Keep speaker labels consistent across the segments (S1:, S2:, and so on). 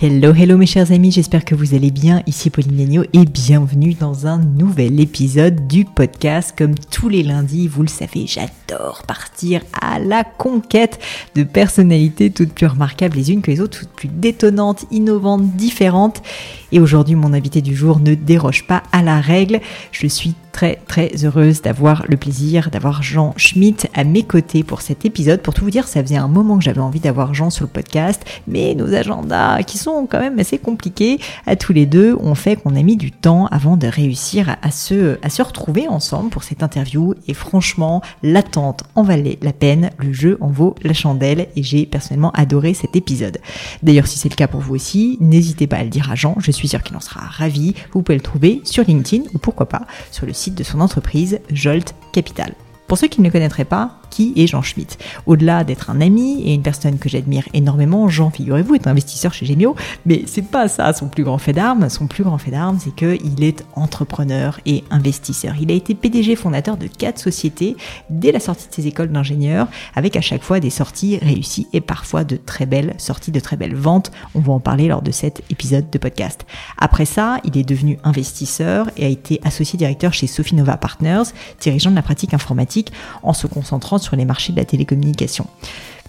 S1: Hello, hello mes chers amis, j'espère que vous allez bien. Ici Pauline Legno et bienvenue dans un nouvel épisode du podcast. Comme tous les lundis, vous le savez, j'adore partir à la conquête de personnalités toutes plus remarquables les unes que les autres, toutes plus détonnantes, innovantes, différentes. Et aujourd'hui, mon invité du jour ne déroge pas à la règle. Je suis très très heureuse d'avoir le plaisir d'avoir Jean Schmitt à mes côtés pour cet épisode. Pour tout vous dire, ça faisait un moment que j'avais envie d'avoir Jean sur le podcast, mais nos agendas qui sont quand même assez compliqués à tous les deux ont fait qu'on a mis du temps avant de réussir à, se, à se retrouver ensemble pour cette interview. Et franchement, l'attente en valait la peine, le jeu en vaut la chandelle et j'ai personnellement adoré cet épisode. D'ailleurs, si c'est le cas pour vous aussi, n'hésitez pas à le dire à Jean. Je suis sûr qu'il en sera ravi. Vous pouvez le trouver sur LinkedIn ou pourquoi pas sur le site de son entreprise Jolt Capital. Pour ceux qui ne connaîtraient pas, qui est Jean Schmitt. Au-delà d'être un ami et une personne que j'admire énormément, Jean, figurez-vous, est investisseur chez Gemio, mais c'est pas ça son plus grand fait d'armes. Son plus grand fait d'armes, c'est qu'il est entrepreneur et investisseur. Il a été PDG fondateur de quatre sociétés dès la sortie de ses écoles d'ingénieur, avec à chaque fois des sorties réussies et parfois de très belles sorties, de très belles ventes. On va en parler lors de cet épisode de podcast. Après ça, il est devenu investisseur et a été associé directeur chez Sophie Nova Partners, dirigeant de la pratique informatique en se concentrant sur les marchés de la télécommunication.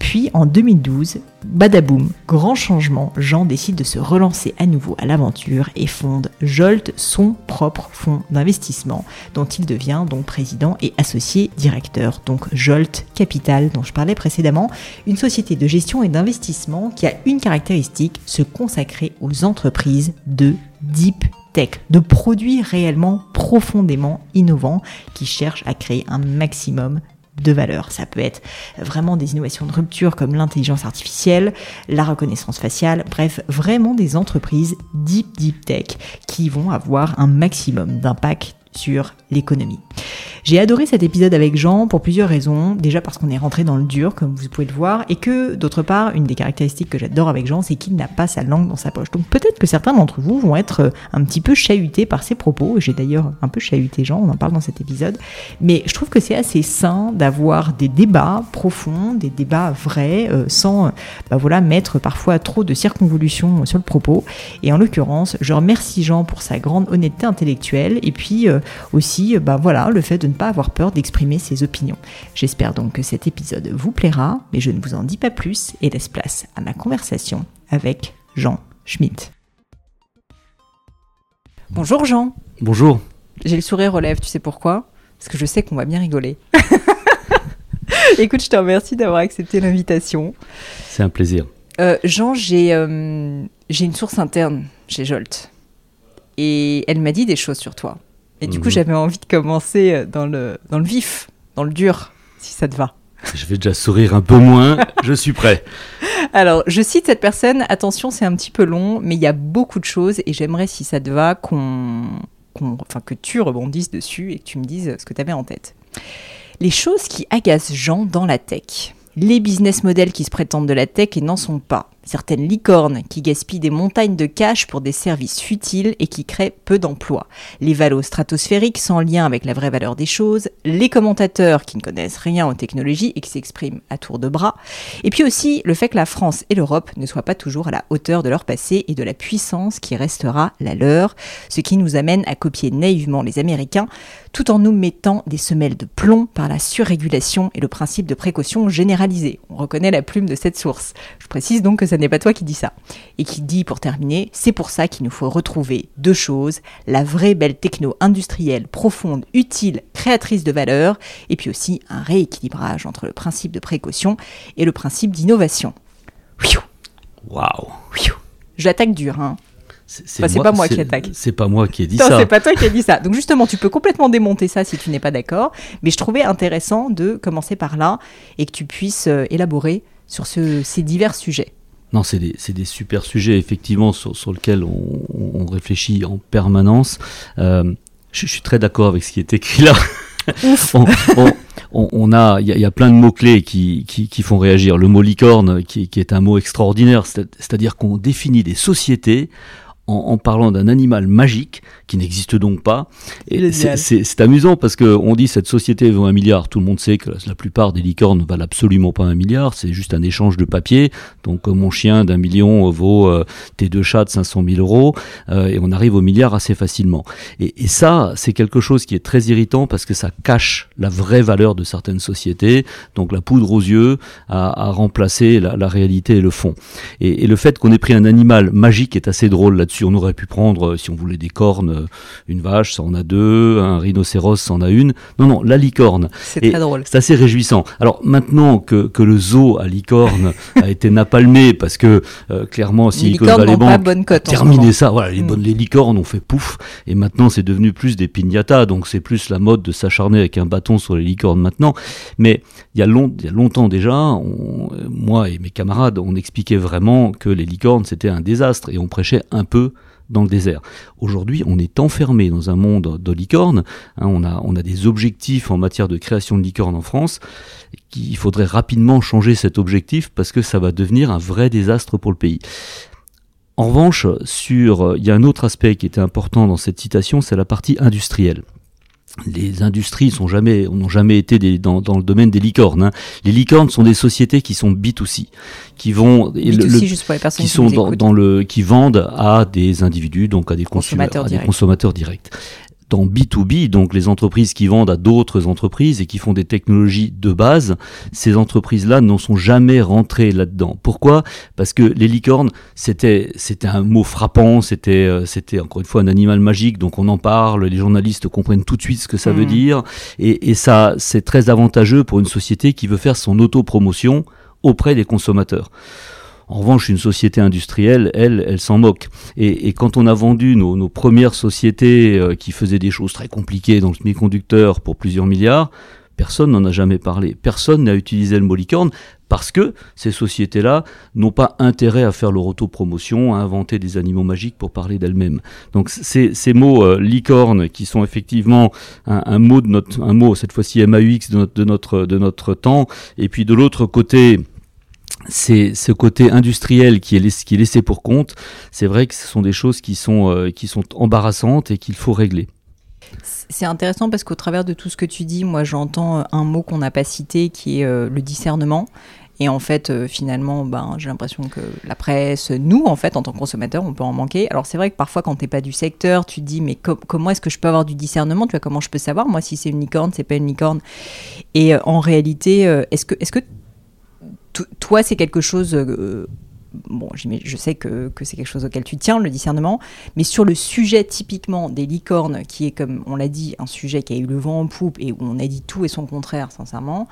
S1: Puis en 2012, badaboum, grand changement, Jean décide de se relancer à nouveau à l'aventure et fonde Jolt, son propre fonds d'investissement, dont il devient donc président et associé directeur. Donc Jolt Capital, dont je parlais précédemment, une société de gestion et d'investissement qui a une caractéristique, se consacrer aux entreprises de deep tech, de produits réellement profondément innovants qui cherchent à créer un maximum de valeur. Ça peut être vraiment des innovations de rupture comme l'intelligence artificielle, la reconnaissance faciale, bref, vraiment des entreprises deep deep tech qui vont avoir un maximum d'impact sur l'économie. J'ai adoré cet épisode avec Jean pour plusieurs raisons. Déjà parce qu'on est rentré dans le dur, comme vous pouvez le voir, et que d'autre part, une des caractéristiques que j'adore avec Jean, c'est qu'il n'a pas sa langue dans sa poche. Donc peut-être que certains d'entre vous vont être euh, un petit peu chahutés par ses propos. J'ai d'ailleurs un peu chahuté Jean, on en parle dans cet épisode. Mais je trouve que c'est assez sain d'avoir des débats profonds, des débats vrais, euh, sans bah voilà, mettre parfois trop de circonvolutions sur le propos. Et en l'occurrence, je remercie Jean pour sa grande honnêteté intellectuelle et puis euh, aussi bah voilà, le fait de ne pas avoir peur d'exprimer ses opinions. J'espère donc que cet épisode vous plaira, mais je ne vous en dis pas plus et laisse place à ma conversation avec Jean Schmitt. Bonjour Jean.
S2: Bonjour.
S1: J'ai le sourire lèvres, tu sais pourquoi? Parce que je sais qu'on va bien rigoler. Écoute, je te remercie d'avoir accepté l'invitation.
S2: C'est un plaisir.
S1: Euh, Jean, j'ai euh, j'ai une source interne chez Jolt. Et elle m'a dit des choses sur toi. Et du coup,
S2: Mhm.
S1: j'avais envie de commencer euh, dans le, dans le vif, dans le dur, si ça te va.
S2: Je vais déjà sourire un peu moins. Je suis prêt.
S1: Alors, je cite cette personne, attention, c'est un petit peu long, mais il y a beaucoup de choses et j'aimerais, si ça te va, qu'on, qu'on- enfin, que tu rebondisses dessus et que tu me dises ce que tu avais en tête. Les choses qui agacent Jean dans la tech. Les business models qui se prétendent de la tech et n'en sont pas. Certaines licornes qui gaspillent des montagnes de cash pour des services futiles et qui créent peu d'emplois. Les valos stratosphériques sans lien avec la vraie valeur des choses. Les commentateurs qui ne connaissent rien aux technologies et qui s'expriment à tour de bras. Et puis aussi le fait que la France et l'Europe ne soient pas toujours à la hauteur de leur passé et de la puissance qui restera la leur, ce qui nous amène à copier naïvement les Américains tout en nous mettant des semelles de plomb par la surrégulation et le principe de précaution généralisé. On reconnaît la plume de cette source. Je précise donc que ce n'est pas toi qui dis ça. Et qui dit, pour terminer, c'est pour ça qu'il nous faut retrouver deux choses, la vraie belle techno industrielle, profonde, utile, créatrice de valeur, et puis aussi un rééquilibrage entre le principe de précaution et le principe d'innovation.
S2: Waouh.
S1: J'attaque dur, hein.
S2: C'est
S1: Enfin, pas moi qui attaque.
S2: C'est pas moi qui ai dit
S1: Non,
S2: ça.
S1: c'est pas toi qui as dit ça. Donc justement, tu peux complètement démonter ça si tu n'es pas d'accord. Mais je trouvais intéressant de commencer par là et que tu puisses euh, élaborer sur ce- ces divers sujets.
S2: Non, c'est des, des super sujets, effectivement, sur, sur lesquels on, on réfléchit en permanence. Euh, je, je suis très d'accord avec ce qui est écrit là. on, on- on- on a, il y, a- il y a plein de mots-clés qui, qui, qui font réagir. Le mot licorne, qui, qui est un mot extraordinaire, c'est- c'est-à-dire qu'on définit des sociétés en, parlant d'un animal magique qui n'existe donc pas. Et c'est amusant parce qu'on dit cette société vaut un milliard. Tout le monde sait que la, plupart des licornes valent absolument pas un milliard. C'est juste un échange de papier. Donc euh, mon chien d'un million vaut euh, tes deux chats de 500 000 euros euh, et on arrive au milliard assez facilement. Et, et ça, c'est quelque chose qui est très irritant parce que ça cache la vraie valeur de certaines sociétés. Donc la poudre aux yeux a, a remplacé la, la, réalité et le fond. Et, et le fait qu'on ait pris un animal magique est assez drôle là-dessus. On aurait pu prendre, si on voulait des cornes, une vache, ça en a deux, un rhinocéros, ça en a une. Non, non, la licorne.
S1: C'est très drôle.
S2: C'est assez réjouissant. Alors maintenant que, que le zoo à licorne a été napalmé, parce que euh, clairement, Silicon Valley Bank a terminé ça, voilà, les, mm. bonnes, les licornes ont fait pouf, et maintenant c'est devenu plus des pignatas, donc c'est plus la mode de s'acharner avec un bâton sur les licornes maintenant. Mais il y a, long, il y a longtemps déjà, on, moi et mes camarades, on expliquait vraiment que les licornes c'était un désastre, et on prêchait un peu dans le désert. Aujourd'hui, on est enfermé dans un monde de licornes. Hein, on, a, on a des objectifs en matière de création de licornes en France. Il faudrait rapidement changer cet objectif parce que ça va devenir un vrai désastre pour le pays. En revanche, sur, il y a un autre aspect qui était important dans cette citation, c'est la partie industrielle les industries sont jamais, n'ont jamais été des, dans, dans, le domaine des licornes. Hein. Les licornes sont des sociétés qui sont B2C, qui vont,
S1: qui,
S2: sont dans, dans, le, qui vendent à des individus, donc à des consommateurs, à des consommateurs directs dans B2B, donc les entreprises qui vendent à d'autres entreprises et qui font des technologies de base, ces entreprises-là n'en sont jamais rentrées là-dedans. Pourquoi? Parce que les licornes, c'était c'était un mot frappant, c'était euh, c'était encore une fois un animal magique, donc on en parle, les journalistes comprennent tout de suite ce que ça veut mmh. dire, et, et ça c'est très avantageux pour une société qui veut faire son autopromotion auprès des consommateurs. En revanche, une société industrielle, elle, elle s'en moque. Et, quand on a vendu nos, premières sociétés euh, qui faisaient des choses très compliquées dans le semi-conducteur pour plusieurs milliards, personne n'en a jamais parlé. Personne n'a utilisé le mot licorne parce que ces sociétés-là n'ont pas intérêt à faire leur autopromotion, à inventer des animaux magiques pour parler d'elles-mêmes. Donc ces, mots euh, licorne qui sont effectivement un, mot de notre, un mot cette fois-ci MAUX de notre, de notre temps, et puis de l'autre côté c'est ce côté industriel qui est, qui est laissé pour compte. C'est vrai que ce sont des choses qui sont, euh, qui sont embarrassantes et qu'il faut régler.
S1: C'est intéressant parce qu'au travers de tout ce que tu dis, moi j'entends un mot qu'on n'a pas cité qui est euh, le discernement. Et en fait, euh, finalement, ben, j'ai l'impression que la presse, nous, en fait, en tant que consommateurs, on peut en manquer. Alors c'est vrai que parfois, quand tu n'es pas du secteur, tu te dis, mais comment est-ce que je peux avoir du discernement? Tu vois, comment je peux savoir, moi, si c'est une licorne, c'est pas une licorne Et en réalité, que, est-ce que toi, c'est quelque chose. Euh, bon, je sais que, c'est quelque chose auquel tu tiens, le discernement, mais sur le sujet typiquement des licornes, qui est, comme on l'a dit, un sujet qui a eu le vent en poupe et où on a dit tout et son contraire, sincèrement,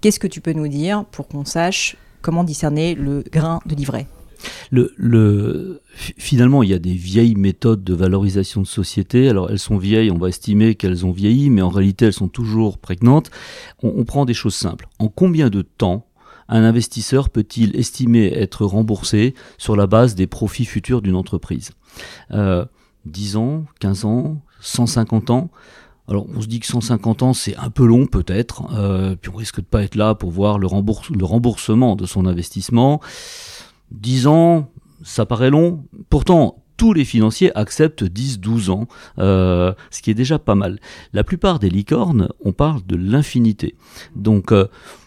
S1: qu'est-ce que tu peux nous dire pour qu'on sache comment discerner le grain de livret?
S2: Le, finalement, il y a des vieilles méthodes de valorisation de société. Alors, elles sont vieilles, on va estimer qu'elles ont vieilli, mais en réalité, elles sont toujours prégnantes. on prend des choses simples. En combien de temps un investisseur peut-il estimer être remboursé sur la base des profits futurs d'une entreprise? 10 euh, ans, 15 ans, 150 ans? Alors on se dit que 150 ans c'est un peu long peut-être, euh, puis on risque de pas être là pour voir le, remboursement de son investissement. 10 ans, ça paraît long. Pourtant, tous les financiers acceptent 10-12 ans, euh, ce qui est déjà pas mal. La plupart des licornes, on parle de l'infinité. Donc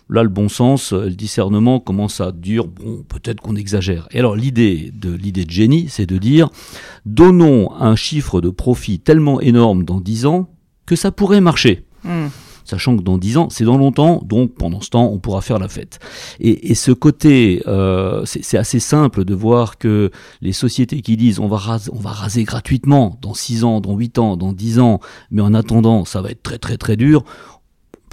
S2: Là, le bon sens, euh, le discernement commence à dire bon, peut-être qu'on exagère. Et alors, l'idée de l'idée de génie, c'est de dire donnons un chiffre de profit tellement énorme dans 10 ans que ça pourrait marcher. Hmm. Sachant que dans 10 ans, c'est dans longtemps, donc pendant ce temps, on pourra faire la fête. Et, ce côté, euh, c'est assez simple de voir que les sociétés qui disent on va, raser, on va raser gratuitement dans 6 ans, dans 8 ans, dans 10 ans, mais en attendant, ça va être très très très dur,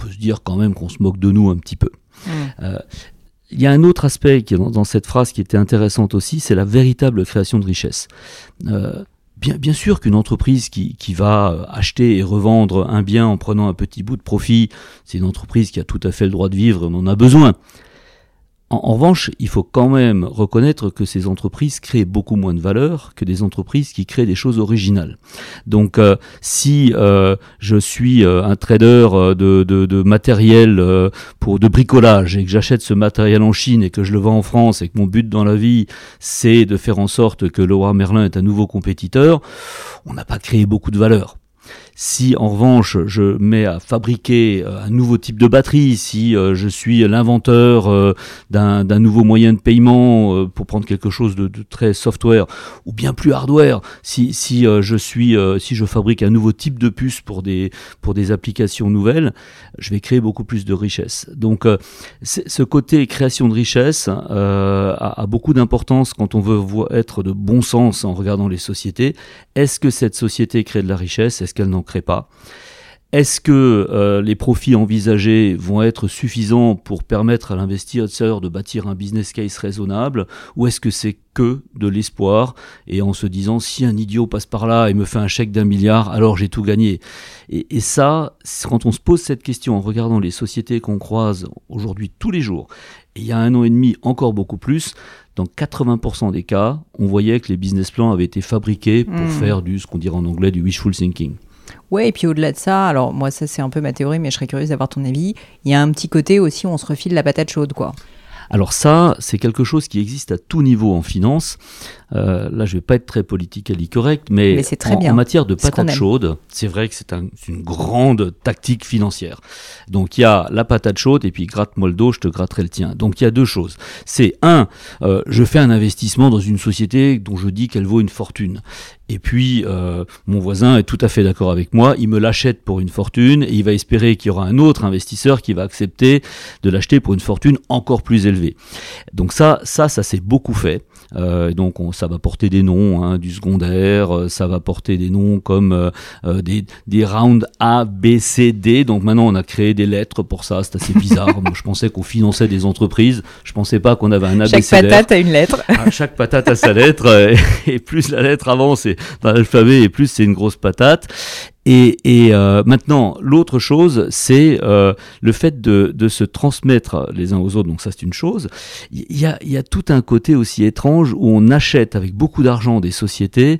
S2: peut se dire quand même qu'on se moque de nous un petit peu. Mm. Euh, il y a un autre aspect qui est dans, cette phrase qui était intéressante aussi, c'est la véritable création de richesse. Euh, bien, bien, sûr qu'une entreprise qui, qui, va euh, acheter et revendre un bien en prenant un petit bout de profit, c'est une entreprise qui a tout à fait le droit de vivre, on en a besoin. En, revanche, il faut quand même reconnaître que ces entreprises créent beaucoup moins de valeur que des entreprises qui créent des choses originales. Donc, euh, si euh, je suis euh, un trader de, matériel pour de bricolage et que j'achète ce matériel en Chine et que je le vends en France et que mon but dans la vie c'est de faire en sorte que Leroy Merlin est un nouveau compétiteur, on n'a pas créé beaucoup de valeur. Si en revanche je mets à fabriquer euh, un nouveau type de batterie, si euh, je suis l'inventeur euh, d'un nouveau moyen de paiement pour prendre quelque chose de, très software ou bien plus hardware, si, si je suis si je fabrique un nouveau type de puce pour des pour des applications nouvelles, je vais créer beaucoup plus de richesse. Donc ce côté création de richesse a, a, beaucoup d'importance quand on veut être de bon sens en regardant les sociétés. Est-ce que cette société crée de la richesse? Est-ce qu'elle n'en crée pas. Est-ce que euh, les profits envisagés vont être suffisants pour permettre à l'investisseur de bâtir un business case raisonnable ou est-ce que c'est que de l'espoir et en se disant si un idiot passe par là et me fait un chèque d'un milliard alors j'ai tout gagné? Et, et, ça quand on se pose cette question en regardant les sociétés qu'on croise aujourd'hui tous les jours et il y a un an et demi encore beaucoup plus dans 80% des cas on voyait que les business plans avaient été fabriqués pour mmh. faire du ce qu'on dirait en anglais du wishful thinking
S1: Ouais, et puis au-delà de ça, alors moi ça c'est un peu ma théorie, mais je serais curieuse d'avoir ton avis. Il y a un petit côté aussi où on se refile la patate chaude, quoi.
S2: Alors ça, c'est quelque chose qui existe à tout niveau en finance. Euh, là, je vais pas être très politiquement correct, mais,
S1: très
S2: en,
S1: bien.
S2: en, matière de patate chaude, c'est vrai que c'est un, une grande tactique financière. Donc il y a la patate chaude et puis gratte-moi le dos, je te gratterai le tien. Donc il y a deux choses. C'est un, euh, je fais un investissement dans une société dont je dis qu'elle vaut une fortune. Et puis, euh, mon voisin est tout à fait d'accord avec moi, il me l'achète pour une fortune et il va espérer qu'il y aura un autre investisseur qui va accepter de l'acheter pour une fortune encore plus élevée. Donc ça, ça, ça s'est beaucoup fait. Euh, donc on, ça va porter des noms, hein, du secondaire, euh, ça va porter des noms comme euh, des, des rounds A, B, C, D. Donc maintenant on a créé des lettres pour ça, c'est assez bizarre. Moi je pensais qu'on finançait des entreprises, je pensais pas qu'on avait un
S1: ABC. Chaque patate a une lettre.
S2: Ah, chaque patate a sa lettre, et, plus la lettre avance dans l'alphabet, et plus c'est une grosse patate. Et, euh, maintenant, l'autre chose, c'est euh, le fait de, se transmettre les uns aux autres. Donc ça, c'est une chose. Il y a, tout un côté aussi étrange où on achète avec beaucoup d'argent des sociétés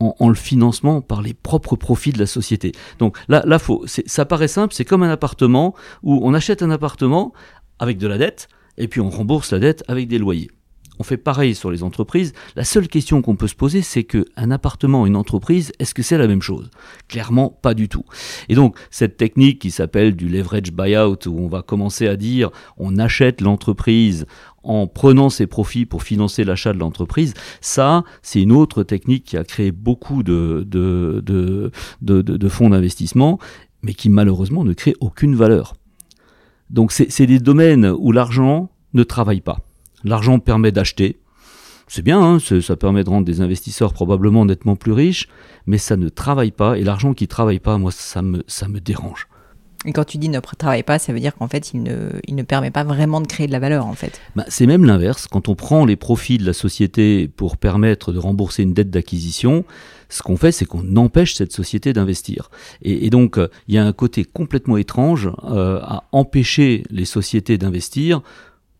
S2: en, en, le financement par les propres profits de la société. Donc là, là faut, ça paraît simple, c'est comme un appartement où on achète un appartement avec de la dette et puis on rembourse la dette avec des loyers. On fait pareil sur les entreprises. La seule question qu'on peut se poser, c'est que un appartement, une entreprise, est-ce que c'est la même chose? Clairement, pas du tout. Et donc, cette technique qui s'appelle du leverage buyout, où on va commencer à dire on achète l'entreprise en prenant ses profits pour financer l'achat de l'entreprise, ça, c'est une autre technique qui a créé beaucoup de, de, fonds d'investissement, mais qui malheureusement ne crée aucune valeur. Donc, c'est des domaines où l'argent ne travaille pas. L'argent permet d'acheter. C'est bien, hein, ça permet de rendre des investisseurs probablement nettement plus riches, mais ça ne travaille pas. Et l'argent qui travaille pas, moi, ça me, ça me dérange.
S1: Et quand tu dis ne travaille pas, ça veut dire qu'en fait, il ne, il ne permet pas vraiment de créer de la valeur, en fait.
S2: Bah, c'est même l'inverse. Quand on prend les profits de la société pour permettre de rembourser une dette d'acquisition, ce qu'on fait, c'est qu'on empêche cette société d'investir. Et, donc, il y a un côté complètement étrange euh, à empêcher les sociétés d'investir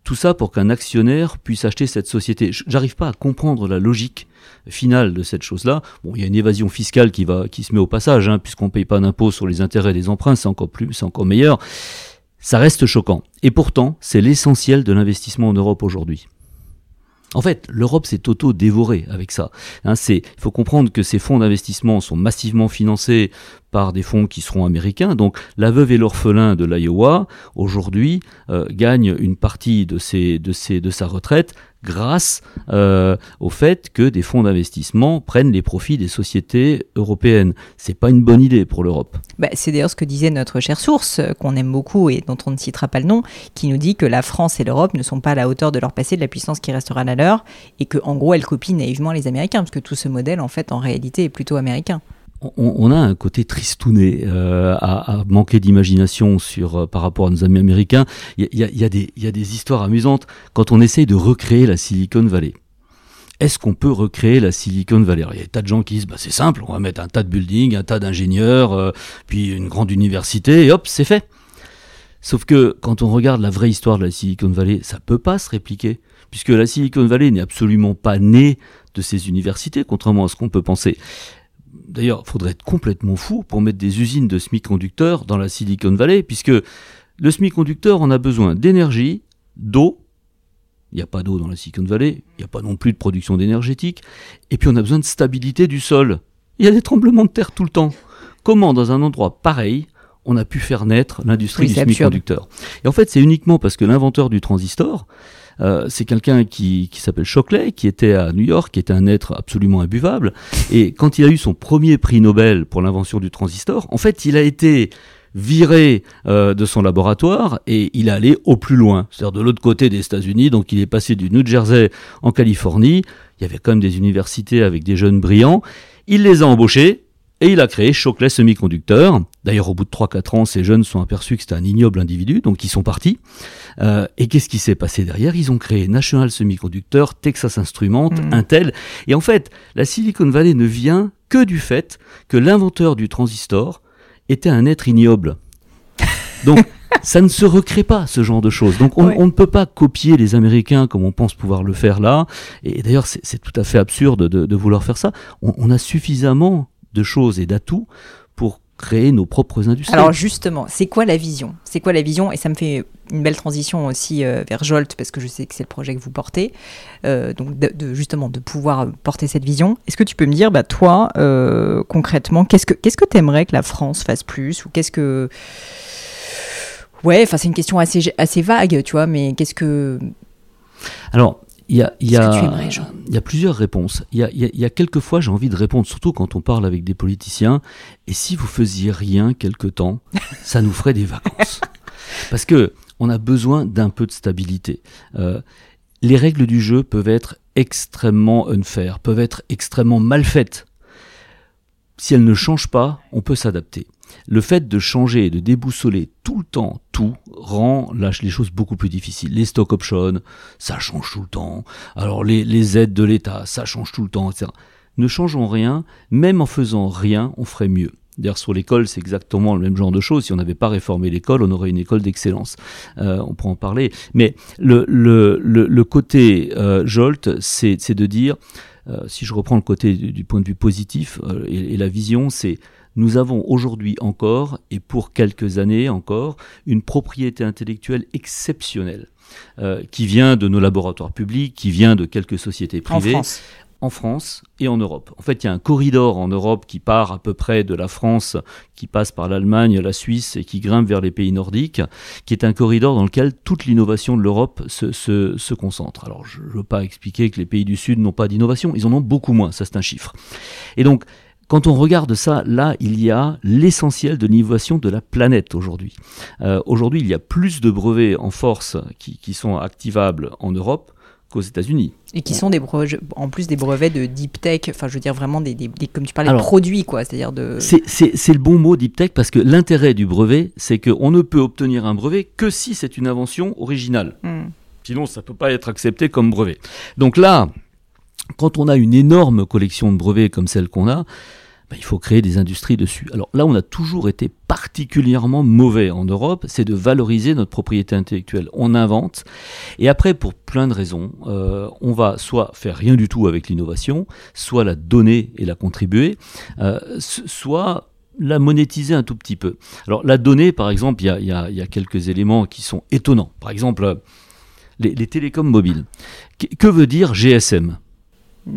S2: tout ça pour qu'un actionnaire puisse acheter cette société. J'arrive pas à comprendre la logique finale de cette chose-là. Bon, il y a une évasion fiscale qui va, qui se met au passage, hein, puisqu'on paye pas d'impôt sur les intérêts des emprunts, c'est encore plus, c'est encore meilleur. Ça reste choquant. Et pourtant, c'est l'essentiel de l'investissement en Europe aujourd'hui. En fait, l'Europe s'est auto-dévorée avec ça. Hein, il faut comprendre que ces fonds d'investissement sont massivement financés par des fonds qui seront américains. Donc, la veuve et l'orphelin de l'Iowa, aujourd'hui, euh, gagne une partie de, sa retraite grâce euh, au fait que des fonds d'investissement prennent les profits des sociétés européennes. C'est pas une bonne idée pour l'Europe.
S1: Bah, c'est d'ailleurs ce que disait notre chère source, euh, qu'on aime beaucoup et dont on ne citera pas le nom, qui nous dit que la France et l'Europe ne sont pas à la hauteur de leur passé, de la puissance qui restera la leur, et que gros, elles copient naïvement les Américains, parce que tout ce modèle, en fait, en réalité, est plutôt américain
S2: on, a un côté tristouné euh, à, manquer d'imagination sur euh, par rapport à nos amis américains. Il y a, y, y a des histoires amusantes quand on essaye de recréer la Silicon Valley. Est-ce qu'on peut recréer la Silicon Valley? Il y a des tas de gens qui disent bah, c'est simple, on va mettre un tas de buildings, un tas d'ingénieurs, euh, puis une grande université, et hop, c'est fait. Sauf que quand on regarde la vraie histoire de la Silicon Valley, ça peut pas se répliquer, puisque la Silicon Valley n'est absolument pas née de ces universités, contrairement à ce qu'on peut penser. D'ailleurs, il faudrait être complètement fou pour mettre des usines de semi-conducteurs dans la Silicon Valley, puisque le semi-conducteur, on a besoin d'énergie, d'eau, il n'y a pas d'eau dans la Silicon Valley, il n'y a pas non plus de production d'énergétique, et puis on a besoin de stabilité du sol. Il y a des tremblements de terre tout le temps. Comment, dans un endroit pareil, on a pu faire naître l'industrie du semi-conducteur? Et en fait, c'est uniquement parce que l'inventeur du transistor, euh, c'est quelqu'un qui, qui s'appelle Shockley, qui était à New York, qui était un être absolument imbuvable. Et quand il a eu son premier prix Nobel pour l'invention du transistor, en fait, il a été viré euh, de son laboratoire et il est allé au plus loin, c'est-à-dire de l'autre côté des États-Unis. Donc il est passé du New Jersey en Californie. Il y avait quand même des universités avec des jeunes brillants. Il les a embauchés et il a créé Shockley Semiconductor. D'ailleurs, au bout de 3-4 ans, ces jeunes sont aperçus que c'était un ignoble individu, donc ils sont partis. Euh, et qu'est-ce qui s'est passé derrière? Ils ont créé National Semiconductor, Texas Instruments, hmm. Intel. Et en fait, la Silicon Valley ne vient que du fait que l'inventeur du transistor était un être ignoble. Donc, ça ne se recrée pas, ce genre de choses. Donc, on, ne peut pas copier les Américains comme on pense pouvoir le faire là. Et d'ailleurs, c'est tout à fait absurde de, vouloir faire ça. On, a suffisamment de choses et d'atouts pour créer nos propres industries.
S1: Alors justement, c'est quoi la vision? C'est quoi la vision? Et ça me fait une belle transition aussi euh, vers Jolt, parce que je sais que c'est le projet que vous portez, euh, donc de, justement de pouvoir porter cette vision. Est-ce que tu peux me dire, bah, toi, euh, concrètement, qu'est-ce que qu'est-ce que tu aimerais que la France fasse plus? Ou qu'est-ce que... Ouais, enfin c'est une question assez, assez vague, tu vois, mais qu'est-ce que...
S2: Alors, il y a, y, a, y a plusieurs réponses. Il y a, y a quelques fois, j'ai envie de répondre, surtout quand on parle avec des politiciens, et si vous faisiez rien quelque temps, ça nous ferait des vacances. Parce que on a besoin d'un peu de stabilité. Euh, les règles du jeu peuvent être extrêmement unfair, peuvent être extrêmement mal faites. Si elles ne changent pas, on peut s'adapter. Le fait de changer de déboussoler tout le temps tout rend les choses beaucoup plus difficiles. Les stock options, ça change tout le temps. Alors les, aides de l'État, ça change tout le temps, etc. Ne changeons rien, même en faisant rien, on ferait mieux. D'ailleurs, sur l'école, c'est exactement le même genre de choses. Si on n'avait pas réformé l'école, on aurait une école d'excellence. Euh, on pourra en parler. Mais le, côté euh, Jolt, c'est de dire, euh, si je reprends le côté du, point de vue positif et, la vision, c'est nous avons aujourd'hui encore, et pour quelques années encore, une propriété intellectuelle exceptionnelle. qui vient de nos laboratoires publics, qui vient de quelques sociétés privées, en France et en Europe. En fait, il y a un corridor en Europe qui part à peu près de la France, qui passe par l'Allemagne, la Suisse et qui grimpe vers les pays nordiques, qui est un corridor dans lequel toute l'innovation de l'Europe se, se, concentre. Alors, je ne veux pas expliquer que les pays du Sud n'ont pas d'innovation, ils en ont beaucoup moins, ça c'est un chiffre. Et donc, quand on regarde ça, là, il y a l'essentiel de l'innovation de la planète aujourd'hui. Euh, aujourd'hui, il y a plus de brevets en force qui, qui sont activables en Europe qu'aux États-Unis.
S1: Et qui sont des en plus des brevets de deep tech, enfin je veux dire vraiment des, des, comme tu parlais, de produits quoi, c'est-à-dire de.
S2: C'est le bon mot deep tech parce que l'intérêt du brevet, c'est qu'on ne peut obtenir un brevet que si c'est une invention originale. Hmm. Sinon, ça peut pas être accepté comme brevet. Donc là, quand on a une énorme collection de brevets comme celle qu'on a, ben, il faut créer des industries dessus. Alors là, on a toujours été particulièrement mauvais en Europe, c'est de valoriser notre propriété intellectuelle. On invente, et après, pour plein de raisons, euh, on va soit faire rien du tout avec l'innovation, soit la donner et la contribuer, euh, soit la monétiser un tout petit peu. Alors la donnée, par exemple, il y a, quelques éléments qui sont étonnants. Par exemple, les, télécoms mobiles. que veut dire GSM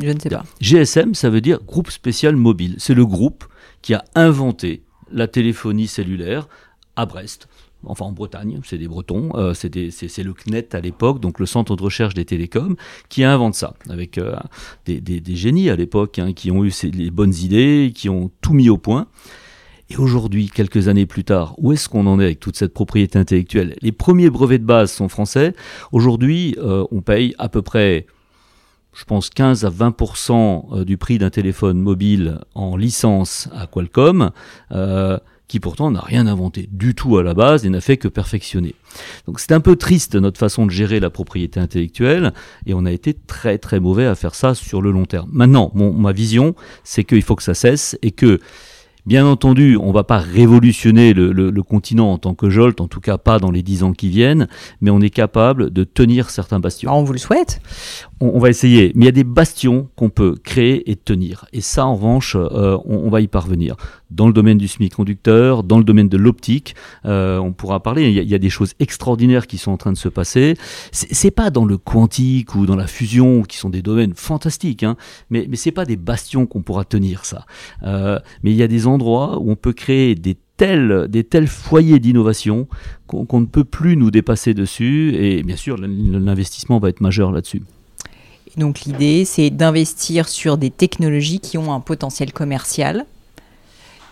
S1: je ne sais pas.
S2: GSM, ça veut dire groupe spécial mobile. C'est le groupe qui a inventé la téléphonie cellulaire à Brest. Enfin, en Bretagne, c'est des Bretons, euh, c'est le CNET à l'époque, donc le Centre de recherche des télécoms, qui invente ça, avec euh, des, génies à l'époque, hein, qui ont eu les bonnes idées, qui ont tout mis au point. Et aujourd'hui, quelques années plus tard, où est-ce qu'on en est avec toute cette propriété intellectuelle? Les premiers brevets de base sont français. Aujourd'hui, euh, on paye à peu près je pense 15 à 20% euh, du prix d'un téléphone mobile en licence à Qualcomm, euh, qui pourtant n'a rien inventé du tout à la base et n'a fait que perfectionner. Donc c'est un peu triste notre façon de gérer la propriété intellectuelle et on a été très très mauvais à faire ça sur le long terme. Maintenant, mon, ma vision, c'est qu'il faut que ça cesse et que Bien entendu, on va pas révolutionner le, le, continent en tant que Jolt, en tout cas pas dans les dix ans qui viennent, mais on est capable de tenir certains bastions.
S1: Ah, on vous le souhaite
S2: on, va essayer, mais il y a des bastions qu'on peut créer et tenir. Et ça, en revanche, euh, on, va y parvenir. Dans le domaine du semi-conducteur, dans le domaine de l'optique, euh, on pourra parler. Il y, a, des choses extraordinaires qui sont en train de se passer. C'est pas dans le quantique ou dans la fusion qui sont des domaines fantastiques, hein, mais mais c'est pas des bastions qu'on pourra tenir ça. Euh, mais il y a des endroits où on peut créer des tels, des tels foyers d'innovation qu'on ne peut plus nous dépasser dessus. Et bien sûr, l'investissement va être majeur là-dessus.
S1: Donc l'idée, c'est d'investir sur des technologies qui ont un potentiel commercial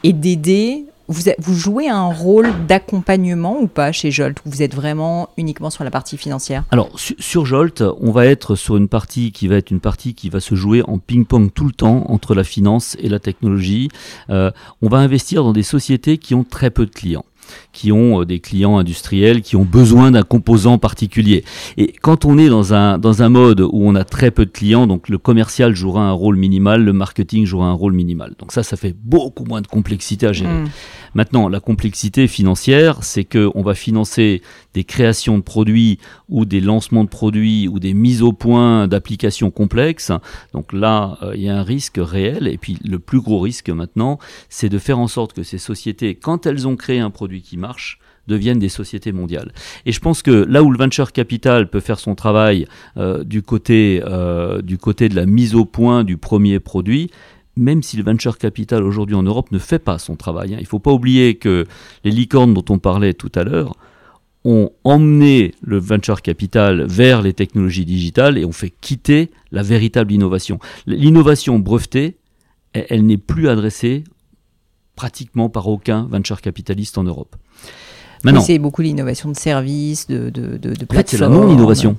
S1: et d'aider. Vous, vous, jouez un rôle d'accompagnement ou pas chez Jolt Vous êtes vraiment uniquement sur la partie financière?
S2: Alors sur, Jolt, on va être sur une partie qui va être une partie qui va se jouer en ping-pong tout le temps entre la finance et la technologie. Euh, on va investir dans des sociétés qui ont très peu de clients qui ont euh, des clients industriels qui ont besoin d'un composant particulier. Et quand on est dans un, dans un mode où on a très peu de clients, donc le commercial jouera un rôle minimal, le marketing jouera un rôle minimal. Donc ça, ça fait beaucoup moins de complexité à gérer. Mm. Maintenant, la complexité financière, c'est qu'on va financer des créations de produits ou des lancements de produits ou des mises au point d'applications complexes. Donc là, euh, il y a un risque réel. Et puis le plus gros risque maintenant, c'est de faire en sorte que ces sociétés, quand elles ont créé un produit qui marche, deviennent des sociétés mondiales. Et je pense que là où le venture capital peut faire son travail euh, euh, du côté de la mise au point du premier produit, même si le venture capital aujourd'hui en Europe ne fait pas son travail. Hein. Il ne faut pas oublier que les licornes dont on parlait tout à l'heure ont emmené le venture capital vers les technologies digitales et ont fait quitter la véritable innovation. L'innovation brevetée, elle n'est plus adressée pratiquement par aucun venture capitaliste en Europe.
S1: C'est beaucoup l'innovation de services, de, de, de,
S2: En fait, c'est la non-innovation.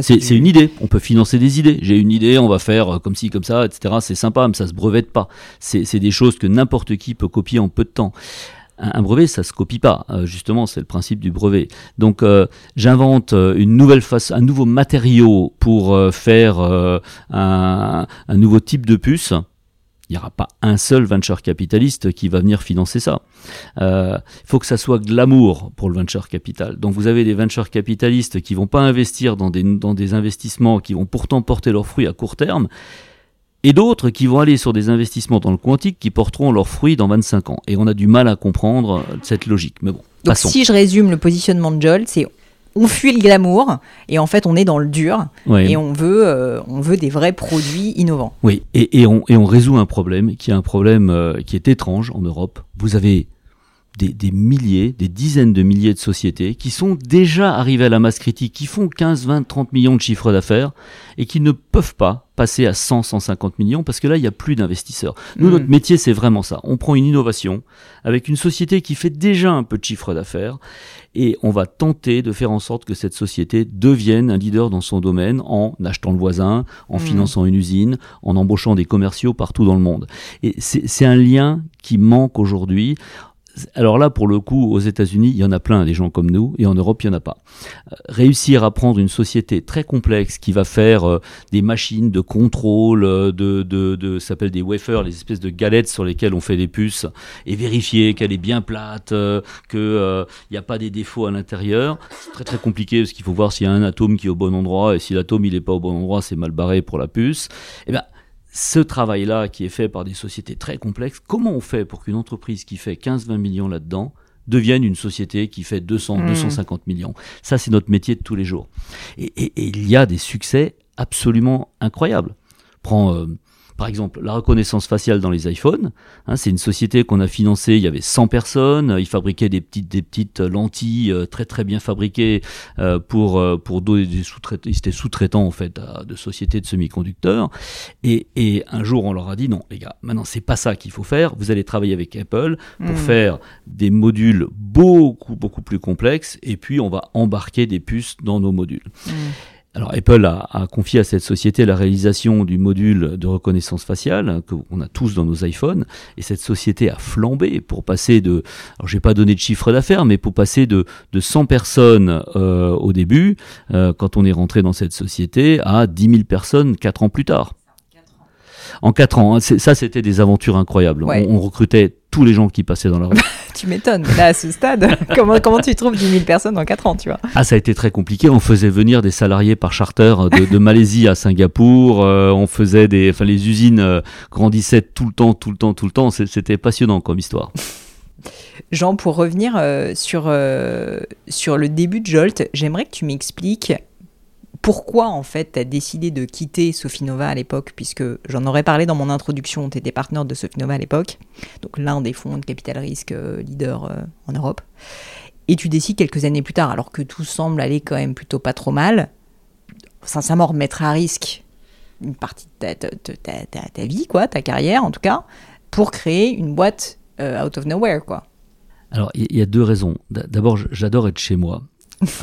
S2: c'est une idée. On peut financer des idées. J'ai une idée, on va faire comme ci, comme ça, etc. C'est sympa, mais ça se brevette pas. C'est des choses que n'importe qui peut copier en peu de temps. Un, brevet, ça se copie pas. Euh, justement, c'est le principe du brevet. Donc, euh, j'invente euh, une nouvelle face, un nouveau matériau pour faire un, un nouveau type de puce il n'y aura pas un seul venture capitaliste qui va venir financer ça. Euh, il faut que ça soit glamour pour le venture capital. Donc vous avez des venture capitalistes qui vont pas investir dans des, dans des investissements qui vont pourtant porter leurs fruits à court terme, et d'autres qui vont aller sur des investissements dans le quantique qui porteront leurs fruits dans 25 ans. Et on a du mal à comprendre cette logique. Mais bon,
S1: Donc si je résume le positionnement de Jolt, c'est on fuit le glamour et en fait on est dans le dur et on veut, euh, on veut des vrais produits innovants.
S2: Oui, et, on, et on résout un problème qui est un problème euh, qui est étrange en Europe. Vous avez des, des, milliers, des dizaines de milliers de sociétés qui sont déjà arrivées à la masse critique, qui font 15, 20, 30 millions de chiffres d'affaires et qui ne peuvent pas passer à 100, 150 millions parce que là, il n'y a plus d'investisseurs. Nous, notre mm. métier, c'est vraiment ça. On prend une innovation avec une société qui fait déjà un peu de chiffre d'affaires et on va tenter de faire en sorte que cette société devienne un leader dans son domaine en achetant le voisin, en mm. finançant une usine, en embauchant des commerciaux partout dans le monde. Et c'est un lien qui manque aujourd'hui alors là, pour le coup, aux États-Unis, il y en a plein des gens comme nous, et en Europe, il n'y en a pas. Euh, réussir à prendre une société très complexe qui va faire euh, des machines de contrôle, euh, de, de, de s'appelle des wafers, les espèces de galettes sur lesquelles on fait des puces, et vérifier qu'elle est bien plate, qu'il n'y a pas des défauts à l'intérieur, c'est très très compliqué parce qu'il faut voir s'il y a un atome qui est au bon endroit, et si l'atome il n'est pas au bon endroit, c'est mal barré pour la puce. Et eh ben, ce travail-là qui est fait par des sociétés très complexes, comment on fait pour qu'une entreprise qui fait 15-20 millions là-dedans devienne une société qui fait 200, 250 mmh. millions? Ça, c'est notre métier de tous les jours. Et, il y a des succès absolument incroyables. Prends euh, par exemple, la reconnaissance faciale dans les iPhones, hein, c'est une société qu'on a financée, il y avait 100 personnes, ils fabriquaient des petites, des petites lentilles euh, très très bien fabriquées euh, pour, euh, pour des sous-traitants, ils étaient sous-traitants en fait de sociétés de semi-conducteurs. Et, et, un jour, on leur a dit non, les gars, maintenant c'est pas ça qu'il faut faire, vous allez travailler avec Apple pour hmm. faire des modules beaucoup beaucoup plus complexes et puis on va embarquer des puces dans nos modules. Hmm. Alors Apple a, confié à cette société la réalisation du module de reconnaissance faciale qu'on a tous dans nos iPhones et cette société a flambé pour passer de, alors j'ai pas donné de chiffre d'affaires, mais pour passer de, de 100 personnes euh, au début, euh, quand on est rentré dans cette société, à 10 000 personnes 4 ans plus tard. En quatre ans, hein, ça c'était des aventures incroyables. On, recrutait tous les gens qui passaient dans la rue.
S1: tu m'étonnes, là à ce stade, comment, comment tu trouves 10 000 personnes en 4 ans, tu vois?
S2: Ah, ça a été très compliqué. On faisait venir des salariés par charter de, Malaisie à Singapour. Euh, on faisait des, enfin les usines euh, grandissaient tout le temps, tout le temps, tout le temps. C'était passionnant comme histoire.
S1: Jean, pour revenir euh, sur, sur le début de Jolt, j'aimerais que tu m'expliques pourquoi en fait tu as décidé de quitter Sofinova à l'époque, puisque j'en aurais parlé dans mon introduction, tu étais partenaire de Sofinova à l'époque, donc l'un des fonds de capital risque euh, leader euh, en Europe, et tu décides quelques années plus tard, alors que tout semble aller quand même plutôt pas trop mal, sincèrement remettre à risque une partie de ta, vie, quoi, ta carrière en tout cas, pour créer une boîte euh, out of nowhere, quoi.
S2: Alors, il y, a deux raisons. D'abord, j'adore être chez moi.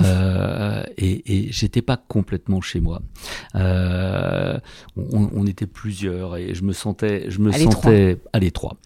S2: Euh, et, et j'étais pas complètement chez moi. Euh, on, était plusieurs et je me sentais, je me sentais à l'étroit.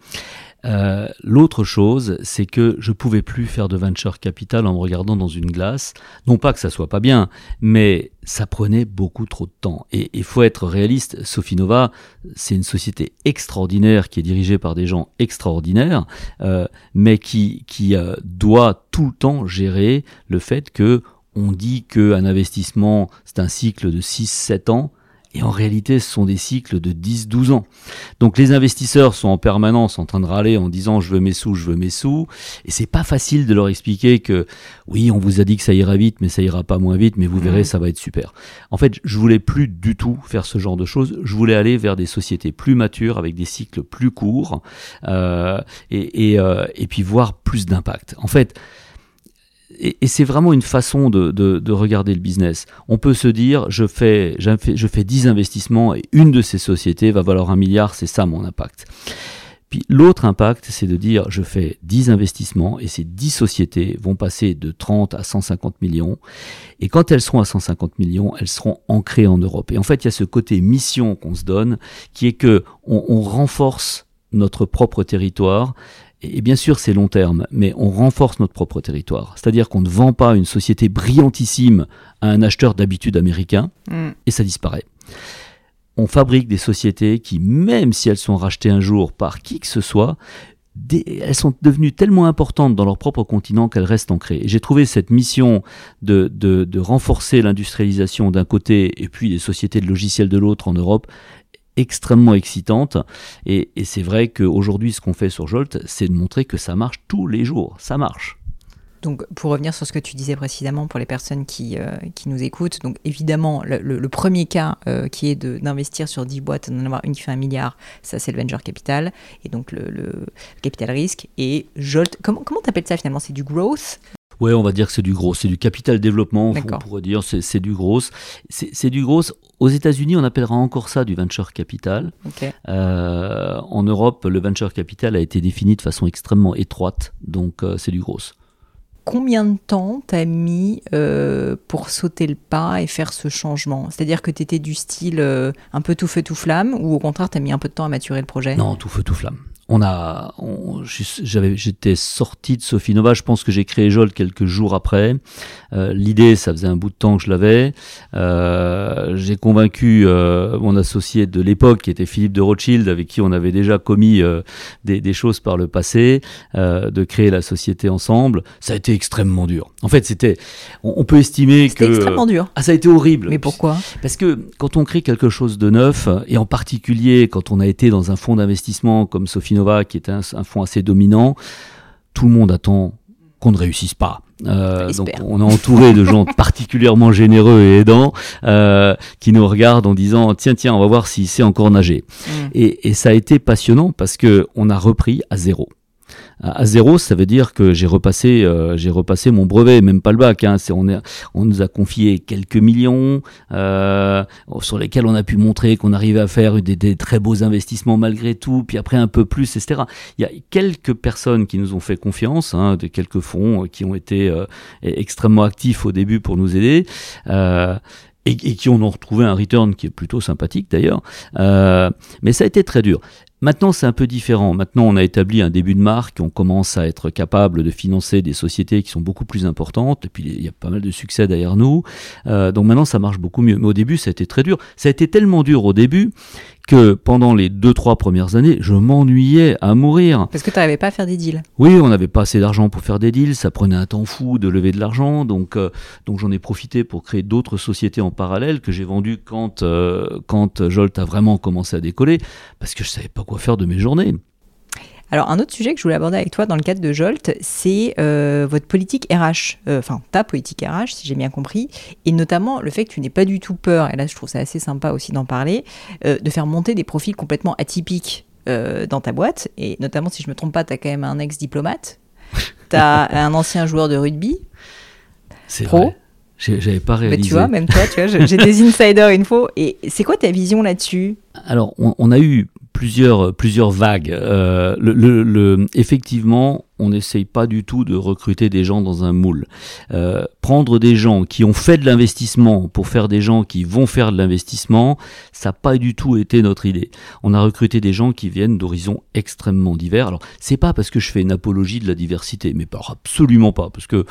S2: Euh, l'autre chose, c'est que je pouvais plus faire de venture capital en me regardant dans une glace. Non pas que ça soit pas bien, mais ça prenait beaucoup trop de temps. Et il faut être réaliste. Sofinova, c'est une société extraordinaire qui est dirigée par des gens extraordinaires, euh, mais qui, qui euh, doit tout le temps gérer le fait que on dit qu'un investissement, c'est un cycle de 6-7 ans. Et en réalité, ce sont des cycles de 10-12 ans. Donc les investisseurs sont en permanence en train de râler en disant je veux mes sous, je veux mes sous. Et c'est pas facile de leur expliquer que oui, on vous a dit que ça ira vite, mais ça ira pas moins vite, mais vous verrez, mmh. ça va être super. En fait, je voulais plus du tout faire ce genre de choses. Je voulais aller vers des sociétés plus matures, avec des cycles plus courts, euh, et, et, euh, et puis voir plus d'impact. En fait, et, c'est vraiment une façon de, regarder le business. On peut se dire, je fais, je fais 10 investissements et une de ces sociétés va valoir un milliard, c'est ça mon impact. Puis l'autre impact, c'est de dire, je fais 10 investissements et ces 10 sociétés vont passer de 30 à 150 millions. Et quand elles seront à 150 millions, elles seront ancrées en Europe. Et en fait, il y a ce côté mission qu'on se donne, qui est que on renforce notre propre territoire et bien sûr, c'est long terme, mais on renforce notre propre territoire. C'est-à-dire qu'on ne vend pas une société brillantissime à un acheteur d'habitude américain, mm. et ça disparaît. On fabrique des sociétés qui, même si elles sont rachetées un jour par qui que ce soit, elles sont devenues tellement importantes dans leur propre continent qu'elles restent ancrées. j'ai trouvé cette mission de, de, de renforcer l'industrialisation d'un côté et puis les sociétés de logiciels de l'autre en Europe extrêmement excitante. Et, c'est vrai qu'aujourd'hui, ce qu'on fait sur Jolt, c'est de montrer que ça marche tous les jours. Ça marche.
S1: Donc, pour revenir sur ce que tu disais précédemment pour les personnes qui, euh, qui nous écoutent, donc évidemment, le, premier cas euh, qui est d'investir sur 10 boîtes d'en avoir une qui fait un milliard, ça c'est le venture capital, et donc le, capital risque. Et Jolt, comment tu appelles ça finalement? C'est du growth?
S2: Ouais, on va dire que c'est du gros, c'est du capital développement, on pourrait dire, c'est du gros. C'est du gros. Aux États-Unis, on appellera encore ça du venture capital. Euh, en Europe, le venture capital a été défini de façon extrêmement étroite, donc euh, c'est du gros.
S1: Combien de temps t'as mis euh, pour sauter le pas et faire ce changement? C'est-à-dire que tu étais du style un peu tout feu tout flamme ou au contraire t'as mis un peu de temps à maturer le projet?
S2: Non, tout feu tout flamme on a, j'avais, j'étais sorti de Sophie Nova. Je pense que j'ai créé Jolt quelques jours après. Euh, l'idée, ça faisait un bout de temps que je l'avais. Euh, j'ai convaincu euh, mon associé de l'époque, qui était Philippe de Rothschild, avec qui on avait déjà commis des, choses par le passé, de créer la société ensemble. Ça a été extrêmement dur. En fait, c'était, on, peut estimer que
S1: extrêmement dur.
S2: Ah, ça a été horrible.
S1: Mais pourquoi?
S2: Parce que quand on crée quelque chose de neuf, et en particulier quand on a été dans un fonds d'investissement comme Sophie qui est un, fonds assez dominant, tout le monde attend qu'on ne réussisse pas. Euh, donc on est entouré de gens particulièrement généreux et aidants euh, qui nous regardent en disant tiens tiens on va voir s'il sait encore nager. Mm. Et, et, ça a été passionnant parce que on a repris à zéro à zéro, ça veut dire que j'ai repassé, euh, j'ai repassé mon brevet, même pas le bac. Hein. on, on nous a confié quelques millions euh, sur lesquels on a pu montrer qu'on arrivait à faire des, très beaux investissements malgré tout, puis après un peu plus, etc. Il y a quelques personnes qui nous ont fait confiance, hein, de quelques fonds euh, qui ont été extrêmement actifs au début pour nous aider. Et, et, qui ont retrouvé un return qui est plutôt sympathique d'ailleurs. mais ça a été très dur. Maintenant, c'est un peu différent. Maintenant, on a établi un début de marque, on commence à être capable de financer des sociétés qui sont beaucoup plus importantes, et puis il y a pas mal de succès derrière nous. Euh, donc maintenant, ça marche beaucoup mieux. Mais au début, ça a été très dur. Ça a été tellement dur au début que pendant les deux trois premières années, je m'ennuyais à mourir.
S1: Parce que tu n'arrivais pas à faire des deals.
S2: Oui, on n'avait pas assez d'argent pour faire des deals, ça prenait un temps fou de lever de l'argent, donc euh, donc j'en ai profité pour créer d'autres sociétés en parallèle que j'ai vendues quand euh, quand Jolt a vraiment commencé à décoller, parce que je savais pas quoi faire de mes journées.
S1: Alors, un autre sujet que je voulais aborder avec toi dans le cadre de Jolt, c'est euh, votre politique RH, euh, enfin ta politique RH, si j'ai bien compris, et notamment le fait que tu n'aies pas du tout peur, et là je trouve ça assez sympa aussi d'en parler, euh, de faire monter des profils complètement atypiques dans ta boîte, et notamment si je me trompe pas, tu as quand même un ex-diplomate, tu as un ancien joueur de rugby,
S2: c'est pro. J'avais pas réalisé.
S1: Mais tu vois, même toi, tu vois, j'ai des insiders info. Et c'est quoi ta vision là-dessus?
S2: Alors, on, on, a eu plusieurs, plusieurs vagues. Euh, le, le, effectivement, on n'essaye pas du tout de recruter des gens dans un moule. Euh, prendre des gens qui ont fait de l'investissement pour faire des gens qui vont faire de l'investissement, ça n'a pas du tout été notre idée. On a recruté des gens qui viennent d'horizons extrêmement divers. Alors, c'est pas parce que je fais une apologie de la diversité, mais pas absolument pas, parce que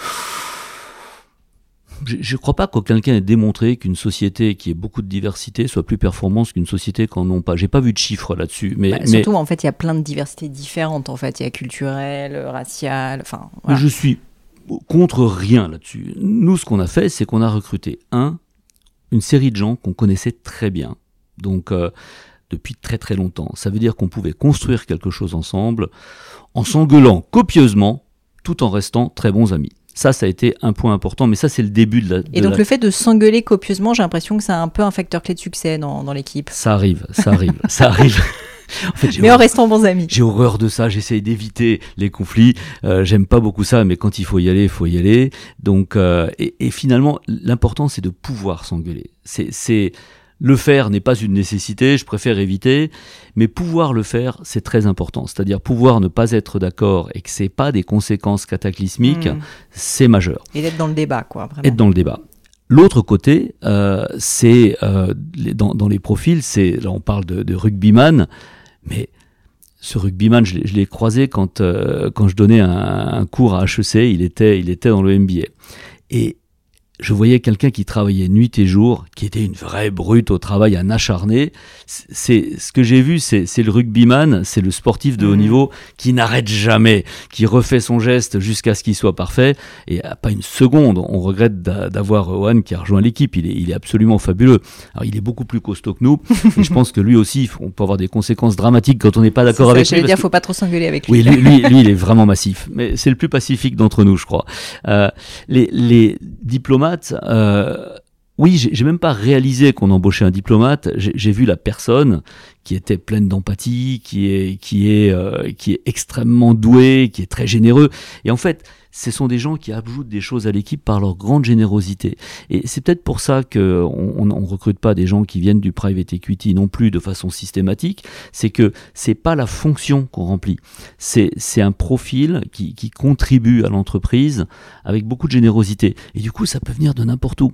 S2: je ne crois pas que quelqu'un ait démontré qu'une société qui ait beaucoup de diversité soit plus performante qu'une société qui n'en a pas. J'ai pas vu de chiffres là-dessus. Mais,
S1: bah, surtout, en fait, il y a plein de diversités différentes. En fait, il y a culturelle, raciale. Enfin,
S2: Je suis contre rien là-dessus. Nous, ce qu'on a fait, c'est qu'on a recruté un, une série de gens qu'on connaissait très bien. Donc, euh, depuis très très longtemps. Ça veut dire qu'on pouvait construire quelque chose ensemble en s'engueulant copieusement tout en restant très bons amis. Ça, ça a été un point important, mais ça, c'est le début de la.
S1: et donc, le fait de s'engueuler copieusement, j'ai l'impression que c'est un peu un facteur clé de succès dans, dans l'équipe.
S2: Ça arrive, ça arrive, ça arrive.
S1: En fait, mais en restant bons amis.
S2: J'ai horreur de ça, j'essaye d'éviter les conflits. Euh, J'aime pas beaucoup ça, mais quand il faut y aller, il faut y aller. Donc, euh, et, et, finalement, l'important, c'est de pouvoir s'engueuler. C'est le faire n'est pas une nécessité, je préfère éviter, mais pouvoir le faire, c'est très important. C'est-à-dire pouvoir ne pas être d'accord et que c'est pas des conséquences cataclysmiques, hmm. c'est majeur.
S1: Et d'être dans le débat, quoi. Vraiment.
S2: Être dans le débat. L'autre côté, euh, c'est euh, dans, dans, les profils, c'est là on parle de, de rugbyman, mais ce rugbyman, je l'ai croisé quand euh, quand je donnais un, un, cours à HEC, il était il était dans le MBA et je voyais quelqu'un qui travaillait nuit et jour, qui était une vraie brute au travail, un acharné. C'est ce que j'ai vu, c'est le rugbyman, c'est le sportif de haut mmh. niveau qui n'arrête jamais, qui refait son geste jusqu'à ce qu'il soit parfait. Et pas une seconde, on regrette d'avoir Owen qui a rejoint l'équipe. Il est, il est absolument fabuleux. Alors il est beaucoup plus costaud que nous. et je pense que lui aussi, on peut avoir des conséquences dramatiques quand on n'est pas d'accord avec lui.
S1: Je dire, faut pas trop s'engueuler avec lui.
S2: Oui, lui, lui, il est vraiment massif. Mais c'est le plus pacifique d'entre nous, je crois. Euh, les, les diplomates euh, oui, j'ai même pas réalisé qu'on embauchait un diplomate. J'ai vu la personne qui était pleine d'empathie, qui est qui est euh, qui est extrêmement doué, qui est très généreux. Et en fait, ce sont des gens qui ajoutent des choses à l'équipe par leur grande générosité. Et c'est peut-être pour ça que on, on, recrute pas des gens qui viennent du private equity non plus de façon systématique. C'est que c'est pas la fonction qu'on remplit. C'est c'est un profil qui qui contribue à l'entreprise avec beaucoup de générosité. Et du coup, ça peut venir de n'importe où.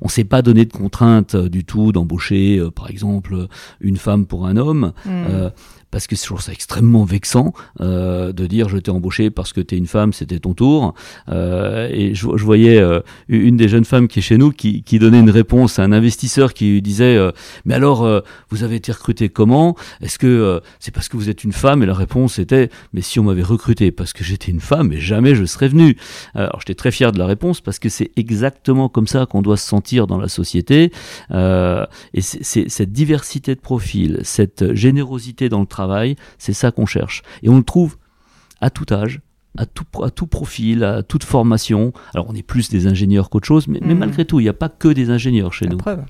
S2: On ne s'est pas donné de contrainte euh, du tout d'embaucher, euh, par exemple, une femme pour un homme. Hmm. Euh, parce que c'est toujours ça extrêmement vexant euh, de dire je t'ai embauché parce que tu es une femme, c'était ton tour. Euh, et je, je voyais euh, une des jeunes femmes qui est chez nous qui, qui, donnait une réponse à un investisseur qui lui disait euh, mais alors euh, vous avez été recruté comment? Est-ce que c'est parce que vous êtes une femme? Et la réponse était mais si on m'avait recruté parce que j'étais une femme, mais jamais je serais venu. Alors j'étais très fier de la réponse parce que c'est exactement comme ça qu'on doit se sentir dans la société. et c'est cette diversité de profils, cette générosité dans le travail c'est ça qu'on cherche. Et on le trouve à tout âge, à tout, à tout profil, à toute formation. Alors on est plus des ingénieurs qu'autre chose, mais, mais mm. malgré tout, il n'y a pas que des ingénieurs chez nous.
S1: Preuve.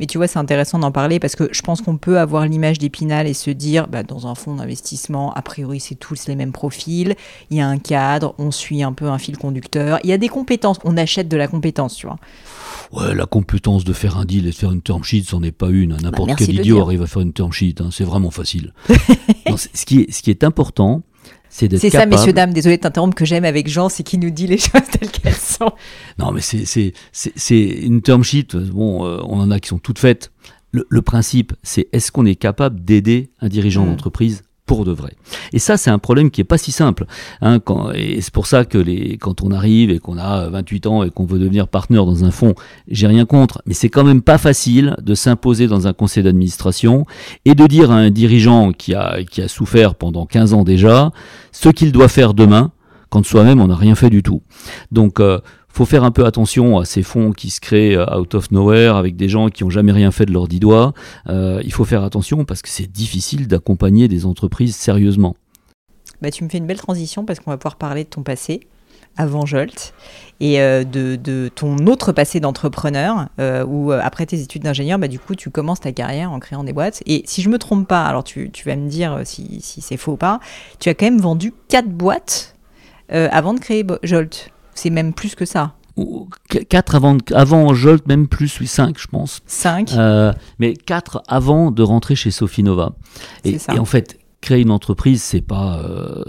S1: Mais tu vois, c'est intéressant d'en parler parce que je pense qu'on peut avoir l'image d'Épinal et se dire, bah, dans un fonds d'investissement, a priori, c'est tous les mêmes profils, il y a un cadre, on suit un peu un fil conducteur, il y a des compétences, on achète de la compétence, tu vois.
S2: Ouais, la compétence de faire un deal et de faire une term sheet, c'en est pas une. Bah, n'importe quel idiot arrive à faire une term sheet. Hein, c'est vraiment facile. ce, qui est, ce qui est important, c'est d'être
S1: C'est ça, messieurs, dames, désolé de t'interrompre, que j'aime avec Jean, c'est qu'il nous dit les choses telles qu'elles sont.
S2: Non, mais c'est une term sheet, bon, euh, on en a qui sont toutes faites. Le, principe, c'est est-ce qu'on est capable d'aider un dirigeant hmm. d'entreprise pour de vrai. Et ça, c'est un problème qui est pas si simple. Hein, quand, et c'est pour ça que les, quand on arrive et qu'on a 28 ans et qu'on veut devenir partenaire dans un fonds, j'ai rien contre, mais c'est quand même pas facile de s'imposer dans un conseil d'administration et de dire à un dirigeant qui a, qui a souffert pendant 15 ans déjà ce qu'il doit faire demain, quand soi-même on n'a rien fait du tout. Donc euh, faut faire un peu attention à ces fonds qui se créent euh, out of nowhere avec des gens qui ont jamais rien fait de leurs dix doigts. Euh, il faut faire attention parce que c'est difficile d'accompagner des entreprises sérieusement.
S1: Bah, tu me fais une belle transition parce qu'on va pouvoir parler de ton passé avant Jolt et euh, de, ton autre passé d'entrepreneur où après tes études d'ingénieur, bah, du coup tu commences ta carrière en créant des boîtes. Et si je me trompe pas, alors tu, vas me dire si c'est faux ou pas, tu as quand même vendu quatre boîtes avant de créer Jolt. C'est même plus que ça.
S2: 4 avant, avant Jolt, même plus, oui, 5 je pense.
S1: 5
S2: euh, Mais 4 avant de rentrer chez Sophie Nova. Et, et, en fait, créer une entreprise, c'est pas. Euh,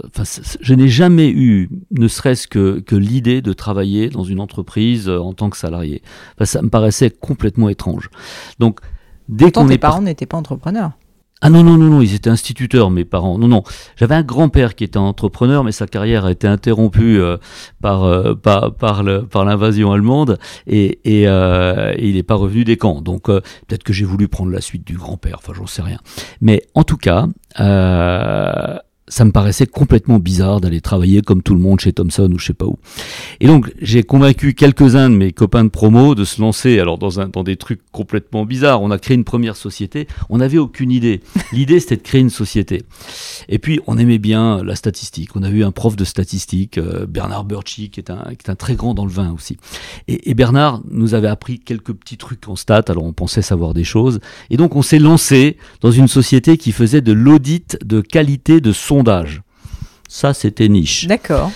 S2: je n'ai jamais eu, ne serait-ce que, que l'idée de travailler dans une entreprise euh, en tant que salarié. ça me paraissait complètement étrange. Donc,
S1: dès qu'on tes parents n'étaient pas entrepreneurs.
S2: Ah non, non, non, non, ils étaient instituteurs, mes parents. Non, non. J'avais un grand-père qui était entrepreneur, mais sa carrière a été interrompue euh, par, euh, par, par, par l'invasion allemande et, et, euh, il n'est pas revenu des camps. Donc peut-être que j'ai voulu prendre la suite du grand-père, enfin j'en sais rien. Mais en tout cas, ça me paraissait complètement bizarre d'aller travailler comme tout le monde chez Thomson ou je sais pas où. Et donc j'ai convaincu quelques-uns de mes copains de promo de se lancer alors dans, un, dans des trucs complètement bizarres. On a créé une première société, on n'avait aucune idée. L'idée c'était de créer une société. Et puis on aimait bien la statistique. On a eu un prof de statistique, euh, Bernard Burchi, qui est, un, qui est un très grand dans le vin aussi. Et, et Bernard nous avait appris quelques petits trucs en stats, alors on pensait savoir des choses. Et donc on s'est lancé dans une société qui faisait de l'audit de qualité de son sondage. Ça, c'était niche.
S1: D'accord.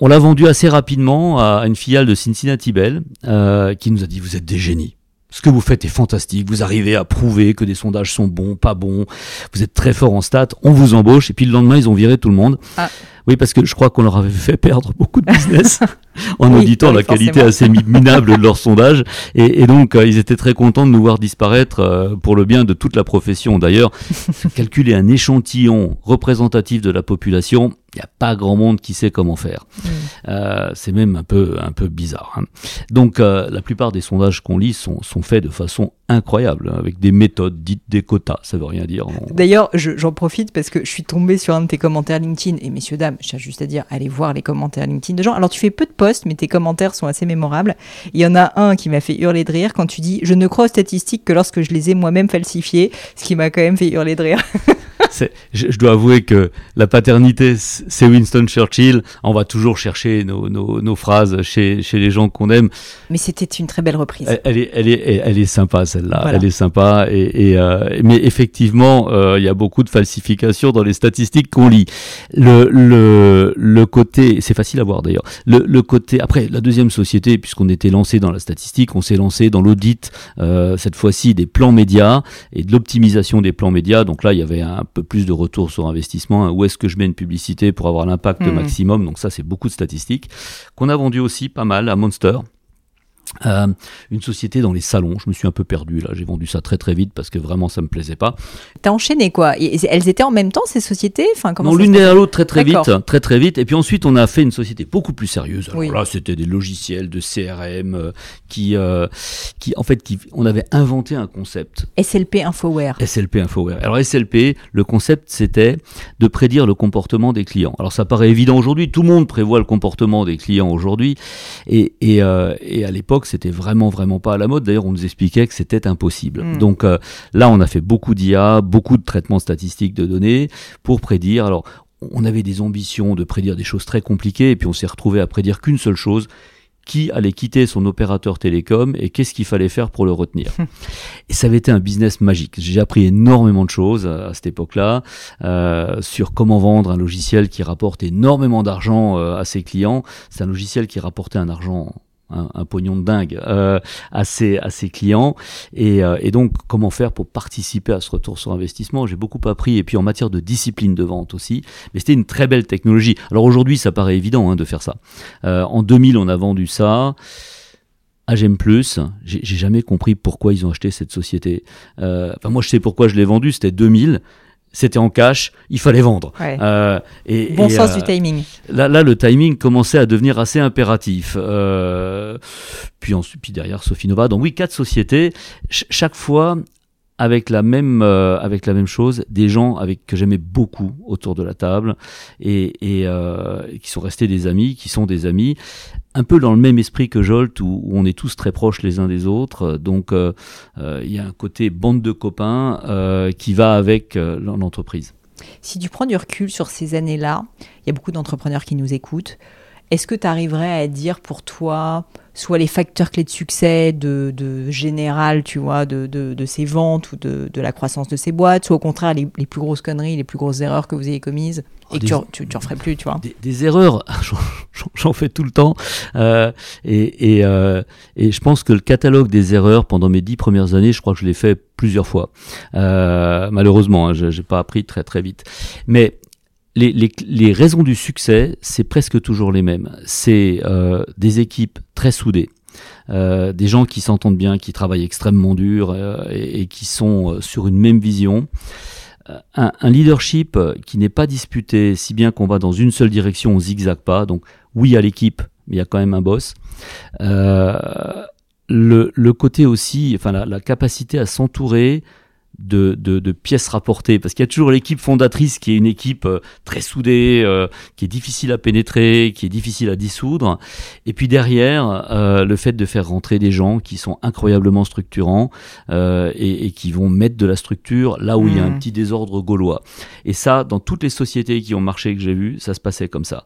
S2: On l'a vendu assez rapidement à une filiale de Cincinnati Bell euh, qui nous a dit vous êtes des génies. Ce que vous faites est fantastique. Vous arrivez à prouver que des sondages sont bons, pas bons. Vous êtes très fort en stats. On vous embauche. Et puis le lendemain, ils ont viré tout le monde. Ah. Oui, parce que je crois qu'on leur avait fait perdre beaucoup de business en auditant la qualité assez minable de leur sondage. Et, donc, euh, ils étaient très contents de nous voir disparaître euh, pour le bien de toute la profession. D'ailleurs, calculer un échantillon représentatif de la population, il n'y a pas grand monde qui sait comment faire. Mm. Euh, c'est même un peu, un peu bizarre. Hein. Donc, la plupart des sondages qu'on lit sont, sont faits de façon incroyable, avec des méthodes dites des quotas. Ça veut rien dire.
S1: D'ailleurs, j'en profite parce que je suis tombé sur un de tes commentaires LinkedIn. Et messieurs, dames, j'ai juste à dire, allez voir les commentaires LinkedIn de gens. Alors, tu fais peu de posts, mais tes commentaires sont assez mémorables. Il y en a un qui m'a fait hurler de rire quand tu dis Je ne crois aux statistiques que lorsque je les ai moi-même falsifiées, ce qui m'a quand même fait hurler de rire.
S2: je, je, dois avouer que la paternité, c'est Winston Churchill. On va toujours chercher nos, nos, nos phrases chez, chez les gens qu'on aime.
S1: Mais c'était une très belle reprise.
S2: Elle, est, elle, est, elle est sympa, celle-là. Elle est sympa. Et, et euh, mais effectivement, euh, il y a beaucoup de falsifications dans les statistiques qu'on lit. Le, le, le côté, c'est facile à voir d'ailleurs. Le, le côté, après, la deuxième société, puisqu'on était lancé dans la statistique, on s'est lancé dans l'audit, euh, cette fois-ci, des plans médias et de l'optimisation des plans médias. Donc là, il y avait un peu plus de retour sur investissement. Hein. Où est-ce que je mets une publicité pour avoir l'impact mmh. maximum? Donc ça, c'est beaucoup de statistiques. Qu'on a vendu aussi pas mal à Monster. Euh, une société dans les salons, je me suis un peu perdu là, j'ai vendu ça très très vite parce que vraiment ça me plaisait pas.
S1: T'as enchaîné quoi Elles étaient en même temps ces sociétés? Enfin,
S2: comment Non, l'une derrière l'autre très très vite, très très vite. Et puis ensuite on a fait une société beaucoup plus sérieuse. Alors là c'était des logiciels de CRM euh, qui, euh, qui en fait qui, on avait inventé un concept.
S1: SLP Infoware.
S2: SLP Infoware. Alors SLP, le concept c'était de prédire le comportement des clients. Alors ça paraît évident aujourd'hui, tout le monde prévoit le comportement des clients aujourd'hui et, et, et à l'époque c'était vraiment vraiment pas à la mode. D'ailleurs, on nous expliquait que c'était impossible. Hmm. Donc euh, là, on a fait beaucoup d'IA, beaucoup de traitements statistiques de données pour prédire. Alors, on avait des ambitions de prédire des choses très compliquées, et puis on s'est retrouvé à prédire qu'une seule chose qui allait quitter son opérateur télécom et qu'est-ce qu'il fallait faire pour le retenir. et ça avait été un business magique. J'ai appris énormément de choses à, cette époque-là euh, sur comment vendre un logiciel qui rapporte énormément d'argent euh, à ses clients. C'est un logiciel qui rapportait un argent un, pognon de dingue euh, à, ses, à ses clients. Et, euh, et, donc, comment faire pour participer à ce retour sur investissement? J'ai beaucoup appris, et puis en matière de discipline de vente aussi. Mais c'était une très belle technologie. Alors aujourd'hui, ça paraît évident hein, de faire ça. Euh, en 2000, on a vendu ça. J'aime Plus, j'ai jamais compris pourquoi ils ont acheté cette société. Euh, enfin, moi, je sais pourquoi je l'ai vendu, c'était 2000. C'était en cash, il fallait vendre.
S1: Euh, et, bon sens du timing.
S2: Là, là, le timing commençait à devenir assez impératif. puis, ensuite, puis derrière, Sophie Nova. Donc oui, quatre sociétés. chaque fois, avec la même euh, avec la même chose des gens avec que j'aimais beaucoup autour de la table et, euh, qui sont restés des amis qui sont des amis un peu dans le même esprit que Jolt où, on est tous très proches les uns des autres. Donc euh, il y a un côté bande de copains qui va avec l'entreprise.
S1: Si tu prends du recul sur ces années-là il y a beaucoup d'entrepreneurs qui nous écoutent est-ce que tu arriverais à dire pour toi soit les facteurs clés de succès de, de général, tu vois, de, de, de ces ventes ou de, de, la croissance de ces boîtes, soit au contraire les, les, plus grosses conneries, les plus grosses erreurs que vous ayez commises et oh, que tu, tu, referais plus, tu vois?
S2: Des, erreurs, j'en fais tout le temps. Euh, et, et, euh, et, je pense que le catalogue des erreurs pendant mes dix premières années, je crois que je l'ai fait plusieurs fois. Euh, malheureusement, hein, je n'ai pas appris très très vite. Mais les, raisons du succès, c'est presque toujours les mêmes. C'est euh, des équipes très soudées, euh, des gens qui s'entendent bien, qui travaillent extrêmement dur euh, et, qui sont sur une même vision. Un, leadership qui n'est pas disputé, si bien qu'on va dans une seule direction, on zigzague pas. Donc oui à l'équipe, mais il y a quand même un boss. Le, côté aussi, enfin la capacité à s'entourer de, de, de, pièces rapportées, parce qu'il y a toujours l'équipe fondatrice qui est une équipe euh, très soudée, euh, qui est difficile à pénétrer, qui est difficile à dissoudre, et puis derrière, euh, le fait de faire rentrer des gens qui sont incroyablement structurants et, et, qui vont mettre de la structure là où il y a un mmh. petit désordre gaulois. Et ça, dans toutes les sociétés qui ont marché que j'ai vues, ça se passait comme ça.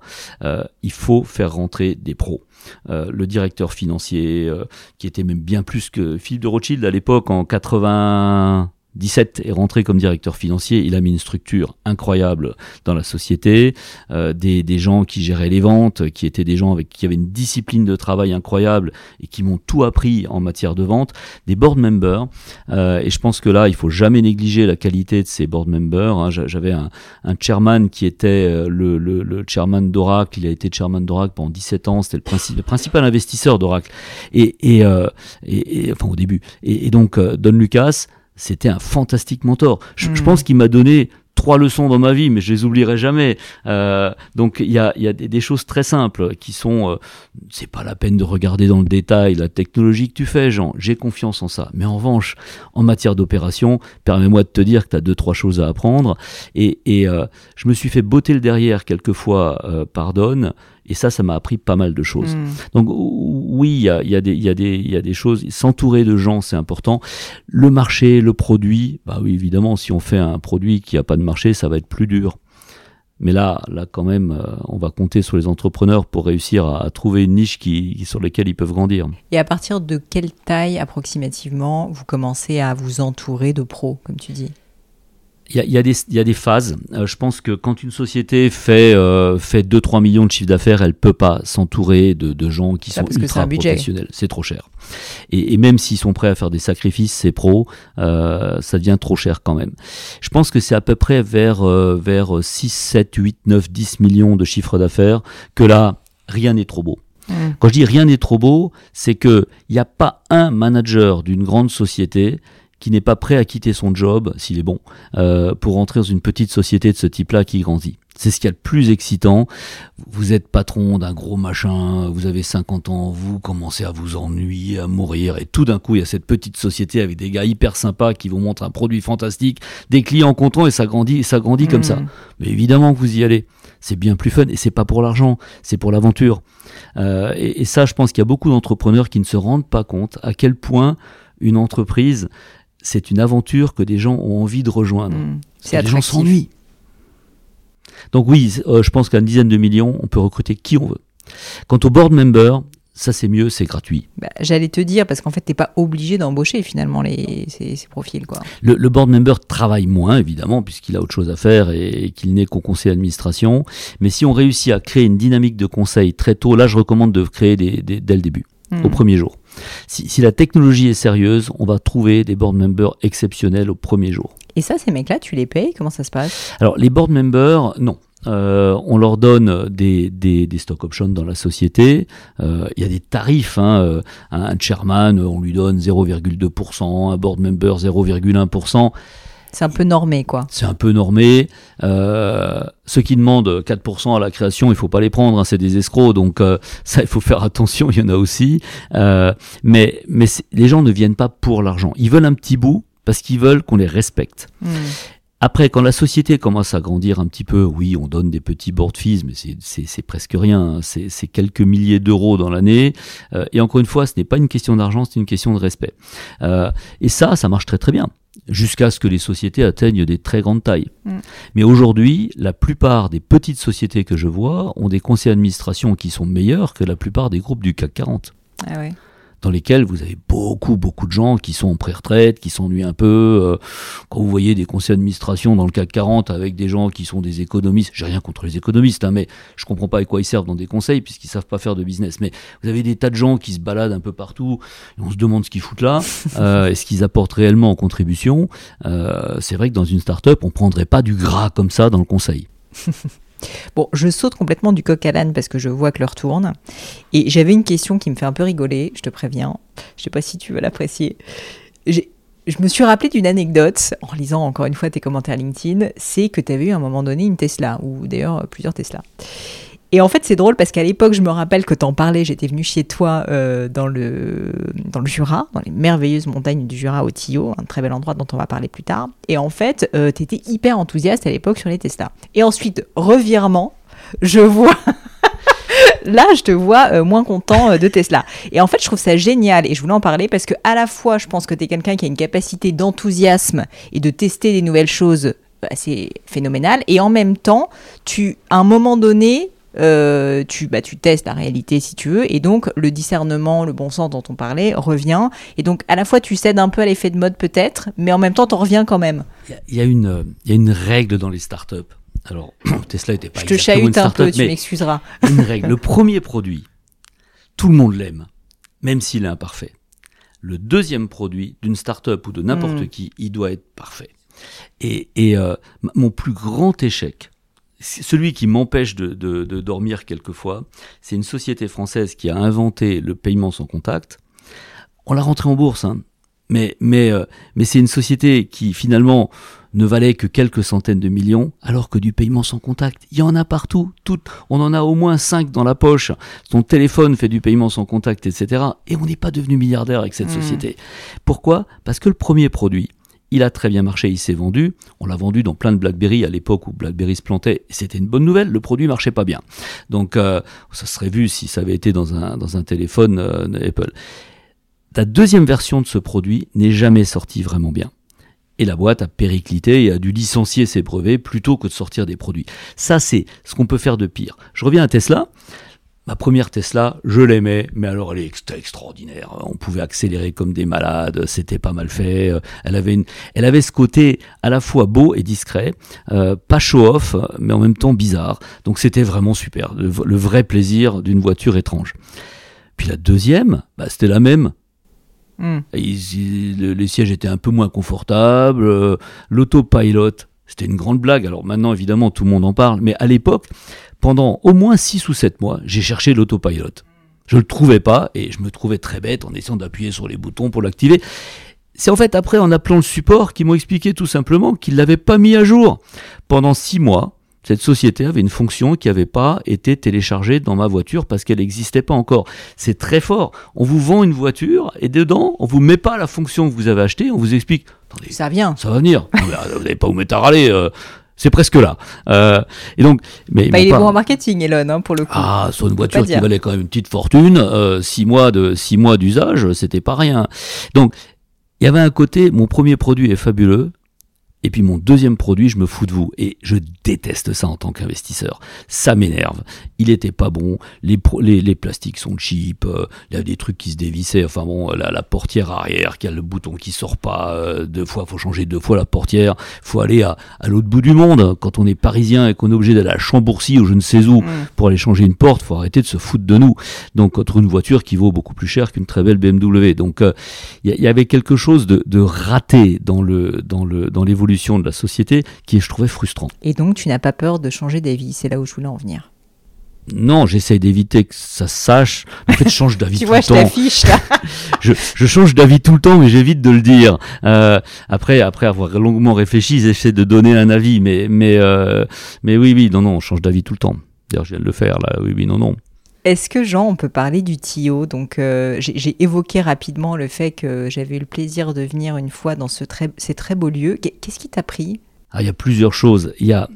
S2: il faut faire rentrer des pros. le directeur financier, qui était même bien plus que Philippe de Rothschild à l'époque en 80 17 est rentré comme directeur financier, il a mis une structure incroyable dans la société, euh, des, des, gens qui géraient les ventes, qui étaient des gens avec qui avaient une discipline de travail incroyable et qui m'ont tout appris en matière de vente, des board members. Euh, et je pense que là, il faut jamais négliger la qualité de ces board members. Hein. J'avais un, un, chairman qui était euh, le, le, le chairman d'Oracle, il a été chairman d'Oracle pendant 17 ans, c'était le, le, principal investisseur d'Oracle. Et, et, euh, et, enfin au début. Et, et donc Don Lucas c'était un fantastique mentor. Je, je hmm. pense qu'il m'a donné trois leçons dans ma vie, mais je les oublierai jamais. Euh, donc il y a, y a des, des, choses très simples qui sont, euh, c'est pas la peine de regarder dans le détail la technologie que tu fais, Jean. J'ai confiance en ça. Mais en revanche, en matière d'opération, permets-moi de te dire que tu as deux trois choses à apprendre. Et, et euh, je me suis fait botter le derrière quelquefois, euh, pardonne. Et ça, ça m'a appris pas mal de choses. Hmm. Donc oui, il y a, y, a y, a y a, des choses. S'entourer de gens, c'est important. Le marché, le produit, bah oui, évidemment, si on fait un produit qui n'a pas de marché, ça va être plus dur. Mais là, là quand même, euh, on va compter sur les entrepreneurs pour réussir à, trouver une niche qui, sur laquelle ils peuvent grandir.
S1: Et à partir de quelle taille approximativement vous commencez à vous entourer de pros, comme tu dis?
S2: Il y, y, y a, des phases. Euh, je pense que quand une société fait, euh, fait 2-3 millions de chiffre d'affaires, elle peut pas s'entourer de, de, gens qui sont ultra professionnels. C'est trop cher. Et, et même s'ils sont prêts à faire des sacrifices, c'est pro, euh, ça devient trop cher quand même. Je pense que c'est à peu près vers, euh, vers 6, 7, 8, 9, 10 millions de chiffre d'affaires que là, rien n'est trop beau. Mmh. Quand je dis rien n'est trop beau, c'est que il n'y a pas un manager d'une grande société qui n'est pas prêt à quitter son job, s'il est bon, euh, pour rentrer dans une petite société de ce type-là qui grandit. C'est ce qui est le plus excitant. Vous êtes patron d'un gros machin, vous avez 50 ans, vous commencez à vous ennuyer, à mourir, et tout d'un coup, il y a cette petite société avec des gars hyper sympas qui vous montrent un produit fantastique, des clients contents, et ça grandit, et ça grandit comme ça. Mmh. Mais évidemment que vous y allez. C'est bien plus fun, et c'est pas pour l'argent, c'est pour l'aventure. Euh, et, et ça, je pense qu'il y a beaucoup d'entrepreneurs qui ne se rendent pas compte à quel point une entreprise c'est une aventure que des gens ont envie de rejoindre. Mmh.
S1: C'est des gens s'ennuient.
S2: Donc oui, euh, je pense qu'à une dizaine de millions, on peut recruter qui on veut. Quant au board member, ça c'est mieux, c'est gratuit.
S1: Bah, j'allais te dire, parce qu'en fait, tu n'es pas obligé d'embaucher finalement les, ces, profils. Quoi.
S2: Le, le, board member travaille moins, évidemment, puisqu'il a autre chose à faire et, qu'il n'est qu'au conseil d'administration. Mais si on réussit à créer une dynamique de conseil très tôt, là je recommande de créer des, dès le début, au mmh. premier jour. Si, la technologie est sérieuse, on va trouver des board members exceptionnels au premier jour.
S1: Et ça, ces mecs-là, tu les payes? Comment ça se passe?
S2: Alors, les board members, non. Euh, on leur donne des, des, des, stock options dans la société. Euh, il y a des tarifs. Hein, euh, un chairman, on lui donne 0,2%, un board member 0,1%.
S1: C'est un peu normé, quoi.
S2: C'est un peu normé. Euh, ceux qui demandent 4% à la création, il faut pas les prendre, hein, c'est des escrocs, donc euh, ça, il faut faire attention, il y en a aussi. Euh, mais mais les gens ne viennent pas pour l'argent. Ils veulent un petit bout parce qu'ils veulent qu'on les respecte. Hmm. Après, quand la société commence à grandir un petit peu, oui, on donne des petits board fees, mais c'est presque rien. Hein. C'est quelques milliers d'euros dans l'année. Euh, et encore une fois, ce n'est pas une question d'argent, c'est une question de respect. Euh, et ça, ça marche très très bien jusqu'à ce que les sociétés atteignent des très grandes tailles. Mm. Mais aujourd'hui, la plupart des petites sociétés que je vois ont des conseils d'administration qui sont meilleurs que la plupart des groupes du CAC 40. Ah ouais dans lesquels vous avez beaucoup, beaucoup de gens qui sont en pré-retraite, qui s'ennuient un peu. Euh, quand vous voyez des conseils d'administration dans le CAC 40 avec des gens qui sont des économistes, j'ai rien contre les économistes, hein, mais je comprends pas à quoi ils servent dans des conseils puisqu'ils savent pas faire de business. Mais vous avez des tas de gens qui se baladent un peu partout et on se demande ce qu'ils foutent là, euh, est-ce qu'ils apportent réellement en contribution. Euh, c'est vrai que dans une start-up, on prendrait pas du gras comme ça dans le conseil.
S1: Bon, je saute complètement du coq à l'âne parce que je vois que l'heure tourne. Et j'avais une question qui me fait un peu rigoler, je te préviens. Je sais pas si tu veux l'apprécier. Je me suis rappelé d'une anecdote en lisant encore une fois tes commentaires LinkedIn, c'est que tu avais eu à un moment donné une Tesla, ou d'ailleurs plusieurs Tesla. Et en fait, c'est drôle parce qu'à l'époque, je me rappelle que t'en parlais, j'étais venue chez toi euh, dans, le, dans le Jura, dans les merveilleuses montagnes du Jura au Tillot, un très bel endroit dont on va parler plus tard. Et en fait, euh, t'étais hyper enthousiaste à l'époque sur les Tesla. Et ensuite, revirement, je vois... là, je te vois euh, moins content de Tesla. Et en fait, je trouve ça génial et je voulais en parler parce que à la fois, je pense que tu es quelqu'un qui a une capacité d'enthousiasme et de tester des nouvelles choses assez phénoménale et en même temps, tu à un moment donné, euh, tu, bah, tu testes la réalité si tu veux, et donc le discernement, le bon sens dont on parlait revient. Et donc à la fois tu cèdes un peu à l'effet de mode peut-être, mais en même temps tu reviens quand même.
S2: Il y, a une, il y a une règle dans les startups. Alors Tesla n'était pas
S1: Je te chahute un peu, tu m'excuseras.
S2: Une règle. Le premier produit, tout le monde l'aime, même s'il est imparfait. Le deuxième produit d'une startup ou de n'importe hmm. qui, il doit être parfait. Et, et euh, mon plus grand échec, celui qui m'empêche de, dormir quelquefois, c'est une société française qui a inventé le paiement sans contact. On l'a rentré en bourse, hein. mais, mais, euh, mais c'est une société qui finalement ne valait que quelques centaines de millions, alors que du paiement sans contact, il y en a partout. Tout, on en a au moins cinq dans la poche. Son téléphone fait du paiement sans contact, etc. Et on n'est pas devenu milliardaire avec cette mmh. société. Pourquoi? Parce que le premier produit, il a très bien marché, il s'est vendu. On l'a vendu dans plein de BlackBerry à l'époque où BlackBerry se plantait. C'était une bonne nouvelle. Le produit marchait pas bien. Donc, euh, ça serait vu si ça avait été dans un, dans un téléphone euh, Apple. La deuxième version de ce produit n'est jamais sortie vraiment bien. Et la boîte a périclité et a dû licencier ses brevets plutôt que de sortir des produits. Ça, c'est ce qu'on peut faire de pire. Je reviens à Tesla. Ma première Tesla, je l'aimais, mais alors elle est extraordinaire. On pouvait accélérer comme des malades, c'était pas mal fait. Elle avait, une, elle avait ce côté à la fois beau et discret, euh, pas show-off, mais en même temps bizarre. Donc c'était vraiment super, le, vrai plaisir d'une voiture étrange. Puis la deuxième, bah, c'était la même. Hmm. les sièges étaient un peu moins confortables, euh, l'autopilot, c'était une grande blague. Alors maintenant, évidemment, tout le monde en parle, mais à l'époque, pendant au moins 6 ou 7 mois, j'ai cherché l'autopilot. Je le trouvais pas et je me trouvais très bête en essayant d'appuyer sur les boutons pour l'activer. C'est en fait après en appelant le support qu'ils m'ont expliqué tout simplement qu'ils l'avaient pas mis à jour. Pendant 6 mois, cette société avait une fonction qui n'avait pas été téléchargée dans ma voiture parce qu'elle n'existait pas encore. C'est très fort. On vous vend une voiture et dedans, on vous met pas la fonction que vous avez achetée, on vous explique.
S1: Ça vient.
S2: Ça va venir. vous n'allez pas vous mettre à râler. Euh, c'est presque là. Euh, et donc,
S1: mais bah, il est bon en marketing, Elon, hein, pour le coup.
S2: Ah, sur une voiture qui valait quand même une petite fortune, euh, six mois de six mois d'usage, c'était pas rien. Donc, il y avait un côté, mon premier produit est fabuleux, et puis mon deuxième produit, je me fous de vous. Et je déteste ça en tant qu'investisseur. Ça m'énerve. Il était pas bon. Les, les, les plastiques sont cheap. Euh, il y a des trucs qui se dévissaient. Enfin bon, la, la portière arrière, qui a le bouton qui sort pas. Euh, deux fois, faut changer deux fois la portière. Faut aller à, à l'autre bout du monde. Quand on est parisien et qu'on est obligé d'aller à Chambourcy ou je ne sais où mm. pour aller changer une porte, faut arrêter de se foutre de nous. Donc contre une voiture qui vaut beaucoup plus cher qu'une très belle BMW. Donc euh, il y, y, avait quelque chose de, de raté dans le dans le dans l'évolution de la société qui est, je trouvais, frustrant.
S1: Et donc, tu n'as pas peur de changer d'avis C'est là où je voulais en venir.
S2: Non, j'essaye d'éviter que ça se sache. En fait, je change d'avis
S1: tu
S2: tout
S1: vois,
S2: le
S1: je
S2: temps.
S1: t'affiche là.
S2: je, je change d'avis tout le temps, mais j'évite de le dire. Euh, après, après avoir longuement réfléchi, j'essaie de donner un avis, mais, mais, euh, mais oui, oui, non, non, on change d'avis tout le temps. D'ailleurs, je viens de le faire là. Oui, oui, non, non.
S1: Est-ce que Jean, on peut parler du TIO Donc, euh, j'ai évoqué rapidement le fait que j'avais eu le plaisir de venir une fois dans ce très, ces très beaux lieux. Qu'est- Qu'est-ce qui t'a pris?
S2: Ah, il y a plusieurs choses. Il y a,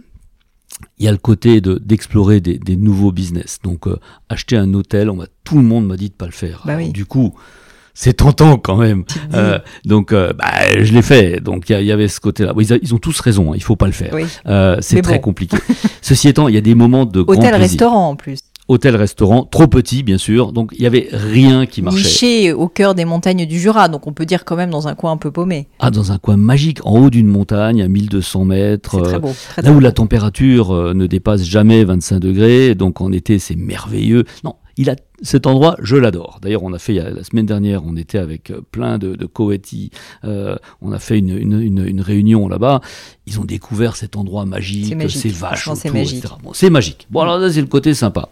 S2: il y a le côté de d'explorer des, des nouveaux business. Donc, euh, acheter un hôtel, on m'a, tout le monde m'a dit de pas le faire.
S1: Bah
S2: Alors,
S1: oui.
S2: Du coup, c'est tentant quand même. Euh, donc, euh, bah, je l'ai fait. Donc, il y avait ce côté-là. Bon, ils, ont tous raison. hein, il faut pas le faire.
S1: oui.
S2: Euh, c'est très
S1: bon.
S2: compliqué. Ceci étant, il y a des moments de.
S1: Hôtel-restaurant en plus.
S2: Hôtel-restaurant, trop petit bien sûr, donc il y avait rien qui marchait.
S1: Niché au cœur des montagnes du Jura, donc on peut dire quand même dans un coin un peu paumé.
S2: Ah, dans un coin magique, en haut d'une montagne, à 1200 mètres,
S1: très
S2: euh,
S1: beau. Très,
S2: là
S1: très
S2: où
S1: beau.
S2: la température euh, ne dépasse jamais 25 degrés, donc en été c'est merveilleux. Non, il a cet endroit, je l'adore. D'ailleurs, on a fait la semaine dernière, on était avec euh, plein de, de euh, on a fait une, une, une, une réunion là-bas. Ils ont découvert cet endroit magique, ces vaches
S1: c'est magique.
S2: Bon, c'est magique. Bon, alors là, c'est le côté sympa.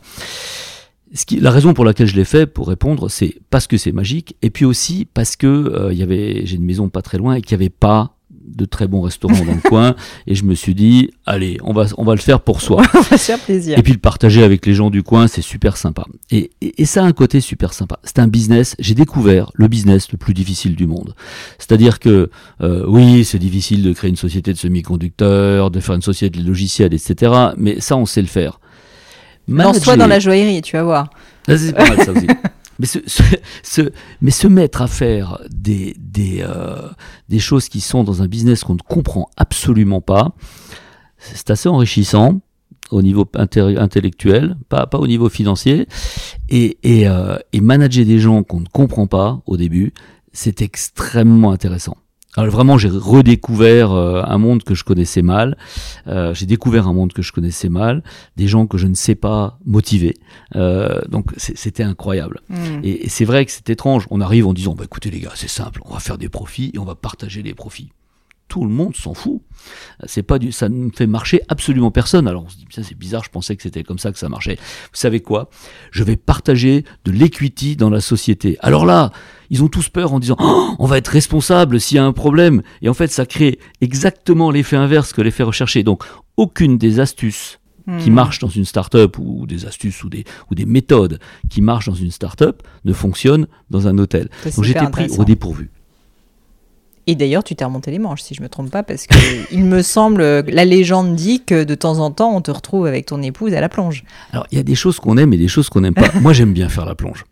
S2: Ce qui, la raison pour laquelle je l'ai fait, pour répondre, c'est parce que c'est magique, et puis aussi parce que euh, il y avait, j'ai une maison pas très loin et qu'il n'y avait pas de très bons restaurants dans le coin, et je me suis dit, allez, on va, on va le faire pour soi.
S1: on va faire plaisir.
S2: Et puis le partager avec les gens du coin, c'est super sympa. Et, et, et ça a un côté super sympa. C'est un business, j'ai découvert le business le plus difficile du monde. C'est-à-dire que, euh, oui, c'est difficile de créer une société de semi-conducteurs, de faire une société de logiciels, etc. Mais ça, on sait le faire.
S1: Lance-toi dans la joaillerie, tu vas voir.
S2: ah, c'est pas mal ça aussi. Mais se- mais se mettre à faire des, des, euh, des choses qui sont dans un business qu'on ne comprend absolument pas, c'est assez enrichissant au niveau intellectuel, pas, pas au niveau financier. Et, et, euh, et manager des gens qu'on ne comprend pas au début, c'est extrêmement intéressant. Alors vraiment, j'ai redécouvert euh, un monde que je connaissais mal. Euh, j'ai découvert un monde que je connaissais mal, des gens que je ne sais pas motiver. Euh, donc c'était incroyable.
S1: Hmm.
S2: Et, et c'est vrai que c'est étrange. On arrive en disant, bah écoutez les gars, c'est simple, on va faire des profits et on va partager les profits. Tout le monde s'en fout. C'est pas du, ça ne fait marcher absolument personne. Alors on se dit, ça c'est bizarre, je pensais que c'était comme ça que ça marchait. Vous savez quoi? Je vais partager de l'equity dans la société. Alors là, ils ont tous peur en disant, Oh, on va être responsable s'il y a un problème. Et en fait, ça crée exactement l'effet inverse que l'effet recherché. Donc, aucune des astuces qui
S1: Hmm.
S2: marchent dans une start-up ou des astuces ou des, ou des méthodes qui marchent dans une start-up ne fonctionnent dans un hôtel. Donc j'étais pris au dépourvu.
S1: Et d'ailleurs, tu t'es remonté les manches, si je me trompe pas, parce que il me semble, la légende dit que de temps en temps, on te retrouve avec ton épouse à la plonge.
S2: Alors il y a des choses qu'on aime et des choses qu'on n'aime pas. Moi j'aime bien faire la plonge.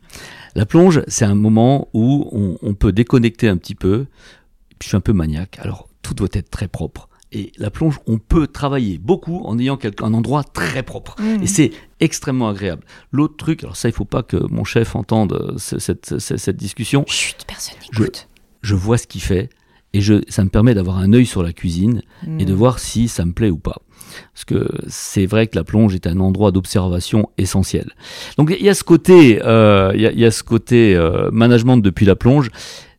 S2: La plonge, c'est un moment où on, on peut déconnecter un petit peu. Je suis un peu maniaque, alors tout doit être très propre. Et la plonge, on peut travailler beaucoup en ayant quelque- un endroit très propre.
S1: Hmm.
S2: Et c'est extrêmement agréable. L'autre truc, alors ça, il faut pas que mon chef entende euh, ce- cette, cette- cette discussion.
S1: Chut, personne
S2: Je-
S1: n'écoute.
S2: Je vois ce qu'il fait et je, ça me permet d'avoir un œil sur la cuisine et de voir si ça me plaît ou pas. Parce que c'est vrai que la plonge est un endroit d'observation essentiel. Donc il y a ce côté, euh, il y, a, y a ce côté euh, management depuis la plonge.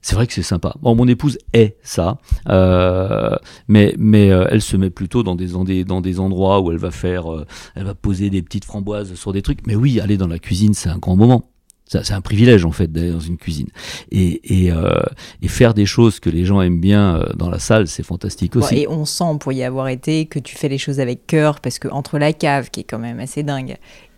S2: C'est vrai que c'est sympa. Bon, mon épouse est ça, euh, mais mais euh, elle se met plutôt dans des dans des dans des endroits où elle va faire, euh, elle va poser des petites framboises sur des trucs. Mais oui, aller dans la cuisine, c'est un grand moment. C'est un privilège en fait d'aller dans une cuisine et, et, euh, faire des choses que les gens aiment bien euh, dans la salle, c'est fantastique aussi.
S1: et on sent, pour y avoir été, que tu fais les choses avec cœur, parce que entre la cave, qui est quand même assez dingue,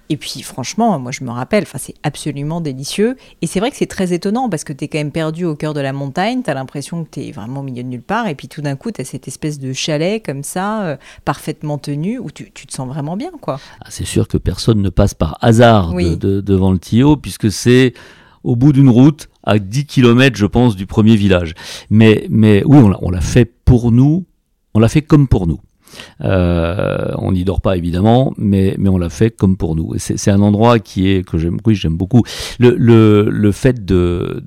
S1: et puis franchement, moi je me rappelle, enfin c'est absolument délicieux. Et c'est vrai que c'est très étonnant, parce que tu es quand même perdu au cœur de la montagne, tu as l'impression que tu es vraiment au milieu de nulle part, et puis tout d'un coup, tu as cette espèce de chalet comme ça, euh, parfaitement tenu, où tu, tu te sens vraiment bien, quoi.
S2: Ah, c'est sûr que personne ne passe par hasard de-
S1: Oui.
S2: de- devant le Tio, puisque c'est au bout d'une route, à 10 km, je pense, du premier village. Mais, mais oui, on l'a fait pour nous, on l'a fait comme pour nous. Euh, on n'y dort pas évidemment, mais, mais on l'a fait comme pour nous. C'est un endroit qui est que j'aime, oui, j'aime beaucoup. Le, le, le fait de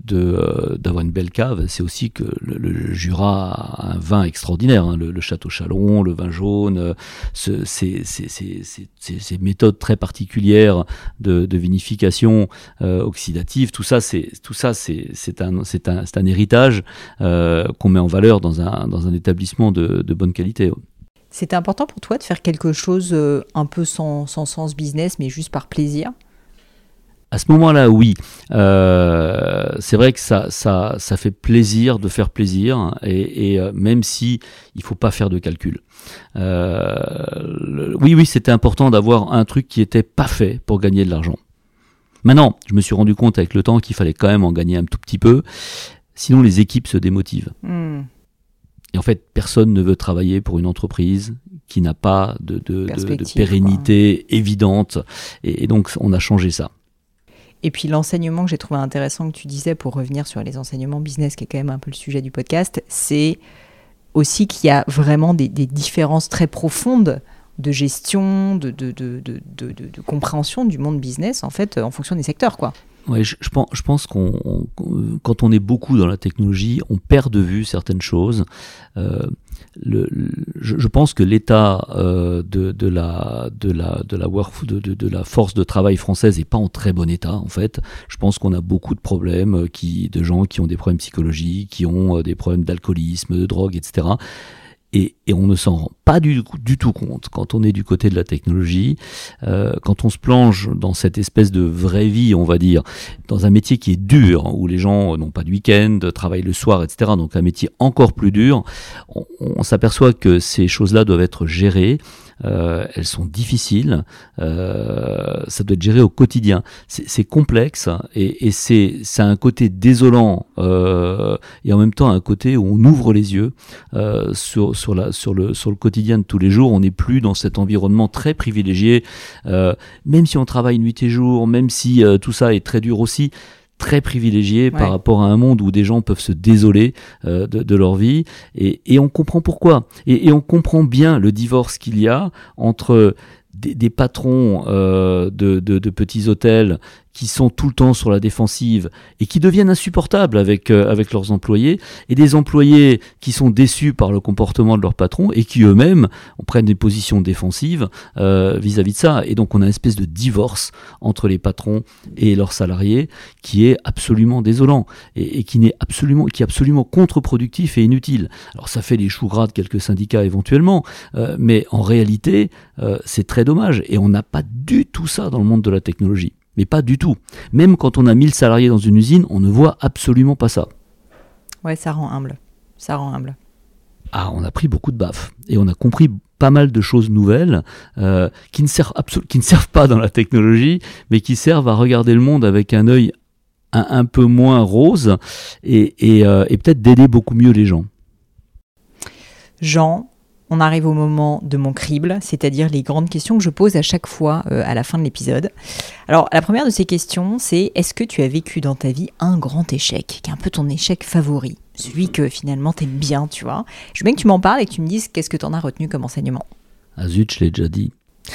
S2: d'avoir une belle cave, c'est aussi que le, le Jura a un vin extraordinaire. hein. le, château Chalon, le vin jaune, ce- ces, méthodes très particulières de, de vinification euh, oxydative, tout ça, c'est tout ça, c'est un c'est un un héritage euh, qu'on met en valeur dans un dans un établissement de, de bonne qualité.
S1: C'était important pour toi de faire quelque chose euh, un peu sans, sans sens business, mais juste par plaisir?
S2: À ce moment-là, oui. Euh, c'est vrai que ça, ça, ça fait plaisir de faire plaisir, et, et euh, même si il faut pas faire de calcul. Euh, oui, oui, c'était important d'avoir un truc qui était pas fait pour gagner de l'argent. Maintenant, je me suis rendu compte avec le temps qu'il fallait quand même en gagner un tout petit peu, sinon les équipes se démotivent.
S1: Hmm.
S2: Et en fait, personne ne veut travailler pour une entreprise qui n'a pas de, de, de, de
S1: Perspective,
S2: pérennité évidente. Et, et donc, on a changé ça.
S1: Et puis l'enseignement que j'ai trouvé intéressant que tu disais pour revenir sur les enseignements business, qui est quand même un peu le sujet du podcast, c'est aussi qu'il y a vraiment des, des différences très profondes de gestion, de- de compréhension du monde business, en fait, en fonction des secteurs, quoi.
S2: Ouais, je, je pense, je pense qu'on, on- qu'on- quand on est beaucoup dans la technologie, on perd de vue certaines choses. Euh, le, le- je, je pense que l'état euh, de, de la de la de la work, de, de, de la force de travail française est pas en très bon état en fait. Je pense qu'on a beaucoup de problèmes euh, qui de gens qui ont des problèmes psychologiques, qui ont euh, des problèmes d'alcoolisme, de drogue, etc. Et, et on ne s'en rend pas du, du tout compte quand on est du côté de la technologie, euh, quand on se plonge dans cette espèce de vraie vie, on va dire, dans un métier qui est dur, où les gens n'ont pas de week-end, travaillent le soir, etc. Donc un métier encore plus dur. On, s'aperçoit que ces choses-là doivent être gérées. Euh, elles sont difficiles. Euh, ça doit être géré au quotidien. C'est complexe et, et c'est un côté désolant euh, et en même temps un côté où on ouvre les yeux euh, sur sur la sur le sur le quotidien de tous les jours. On n'est plus dans cet environnement très privilégié. Euh, même si on travaille nuit et jour, même si euh, tout ça est très dur aussi, très privilégié
S1: Ouais.
S2: par rapport à un monde où des gens peuvent se désoler euh, de, de leur vie et, et on comprend pourquoi et, et on comprend bien le divorce qu'il y a entre des, des patrons euh, de, de, de petits hôtels qui sont tout le temps sur la défensive et qui deviennent insupportables avec, euh, avec leurs employés, et des employés qui sont déçus par le comportement de leur patron et qui eux-mêmes prennent des positions défensives euh, vis-à-vis de ça. Et donc on a une espèce de divorce entre les patrons et leurs salariés qui est absolument désolant et, et qui, n'est absolument, qui est absolument contre-productif et inutile. Alors ça fait les choux gras de quelques syndicats éventuellement, euh, mais en réalité euh, c'est très dommage et on n'a pas du tout ça dans le monde de la technologie. Mais pas du tout. Même quand on a 1000 salariés dans une usine, on ne voit absolument pas ça.
S1: Ouais, ça rend humble. Ça rend humble.
S2: Ah, on a pris beaucoup de baffes et on a compris pas mal de choses nouvelles euh, qui, ne servent qui ne servent pas dans la technologie, mais qui servent à regarder le monde avec un œil un, un peu moins rose et, et, euh, et peut-être d'aider beaucoup mieux les gens.
S1: Jean, on arrive au moment de mon crible, c'est-à-dire les grandes questions que je pose à chaque fois euh, à la fin de l'épisode. Alors, la première de ces questions, c'est est-ce que tu as vécu dans ta vie un grand échec, qui est un peu ton échec favori, celui que finalement t'aimes bien, tu vois Je veux bien que tu m'en parles et que tu me dises qu'est-ce que tu en as retenu comme enseignement.
S2: Ah zut, je l'ai déjà dit.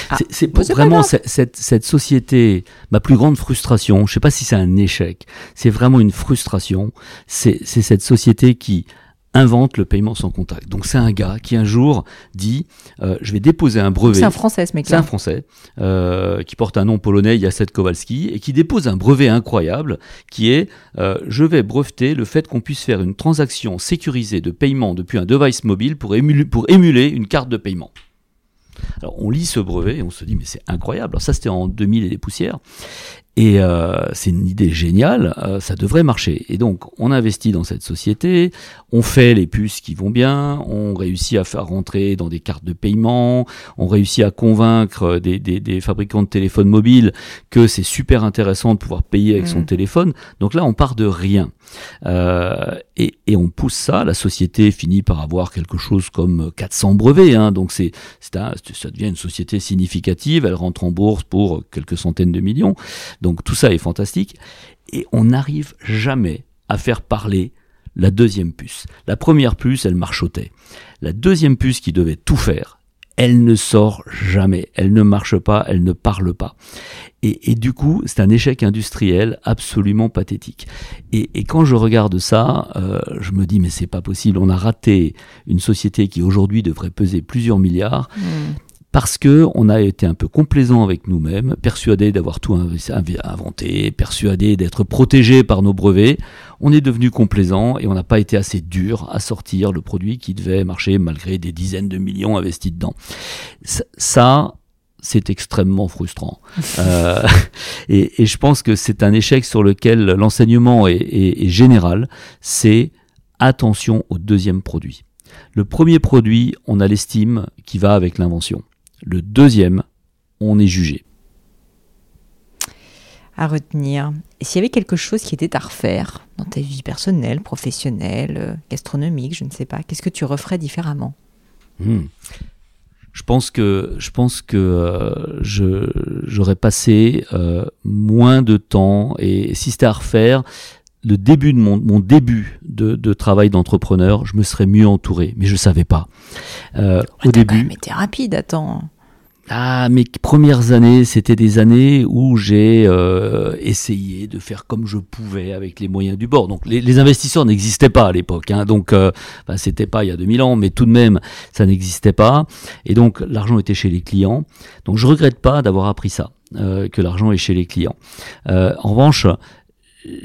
S1: Ah,
S2: C'est- vraiment cette, société, ma plus grande frustration, je sais pas si c'est un échec, c'est vraiment une frustration, c'est cette société qui invente le paiement sans contact. Donc c'est un gars qui un jour dit, euh, je vais déposer un brevet.
S1: C'est un français, ce
S2: C'est
S1: mec-là.
S2: un Français euh, qui porte un nom polonais, Jacek Kowalski, et qui dépose un brevet incroyable qui est euh, je vais breveter le fait qu'on puisse faire une transaction sécurisée de paiement depuis un device mobile pour émuler, pour émuler une carte de paiement. Alors on lit ce brevet et on se dit mais c'est incroyable. Alors ça c'était en 2000 et des poussières. Et euh, c'est une idée géniale, euh, ça devrait marcher. Et donc, on investit dans cette société, on fait les puces qui vont bien, on réussit à faire rentrer dans des cartes de paiement, on réussit à convaincre des, des, des fabricants de téléphones mobiles que c'est super intéressant de pouvoir payer avec son
S1: Mm.
S2: téléphone. Donc là, on part de rien. Euh, et, et on pousse ça, la société finit par avoir quelque chose comme 400 brevets. Hein, donc c'est, c'est un- ça devient une société significative, elle rentre en bourse pour quelques centaines de millions. Donc tout ça est fantastique. Et on n'arrive jamais à faire parler la deuxième puce. La première puce, elle marchotait. La deuxième puce qui devait tout faire, elle ne sort jamais. Elle ne marche pas, elle ne parle pas. Et, du coup, c'est un échec industriel absolument pathétique. Et, quand je regarde ça, euh, je me dis mais c'est pas possible. On a raté une société qui aujourd'hui devrait peser plusieurs milliards
S1: Hmm.
S2: Parce que on a été un peu complaisant avec nous-mêmes, persuadé d'avoir tout inventé, persuadé d'être protégé par nos brevets. On est devenu complaisant et on n'a pas été assez dur à sortir le produit qui devait marcher malgré des dizaines de millions investis dedans. Ça, c'est extrêmement frustrant. euh, et, et, je pense que c'est un échec sur lequel l'enseignement est, est, est général. C'est attention au deuxième produit. Le premier produit, on a l'estime qui va avec l'invention. Le deuxième, on est jugé.
S1: À retenir. Et s'il y avait quelque chose qui était à refaire dans ta vie personnelle, professionnelle, euh, gastronomique, je ne sais pas, qu'est-ce que tu referais différemment?
S2: Hmm. Je pense que je pense que euh, je j'aurais passé euh, moins de temps et si c'était à refaire, le début de mon, mon début de, de travail d'entrepreneur, je me serais mieux entouré, mais je savais pas.
S1: Euh, ouais, au début. Mais t'es rapide, attends.
S2: Ah, mes premières années, c'était des années où j'ai euh, essayé de faire comme je pouvais avec les moyens du bord. Donc les, les investisseurs n'existaient pas à l'époque, hein, donc euh, bah, c'était pas il y a 2000 ans, mais tout de même ça n'existait pas. Et donc l'argent était chez les clients. Donc je regrette pas d'avoir appris ça, euh, que l'argent est chez les clients. Euh, en revanche,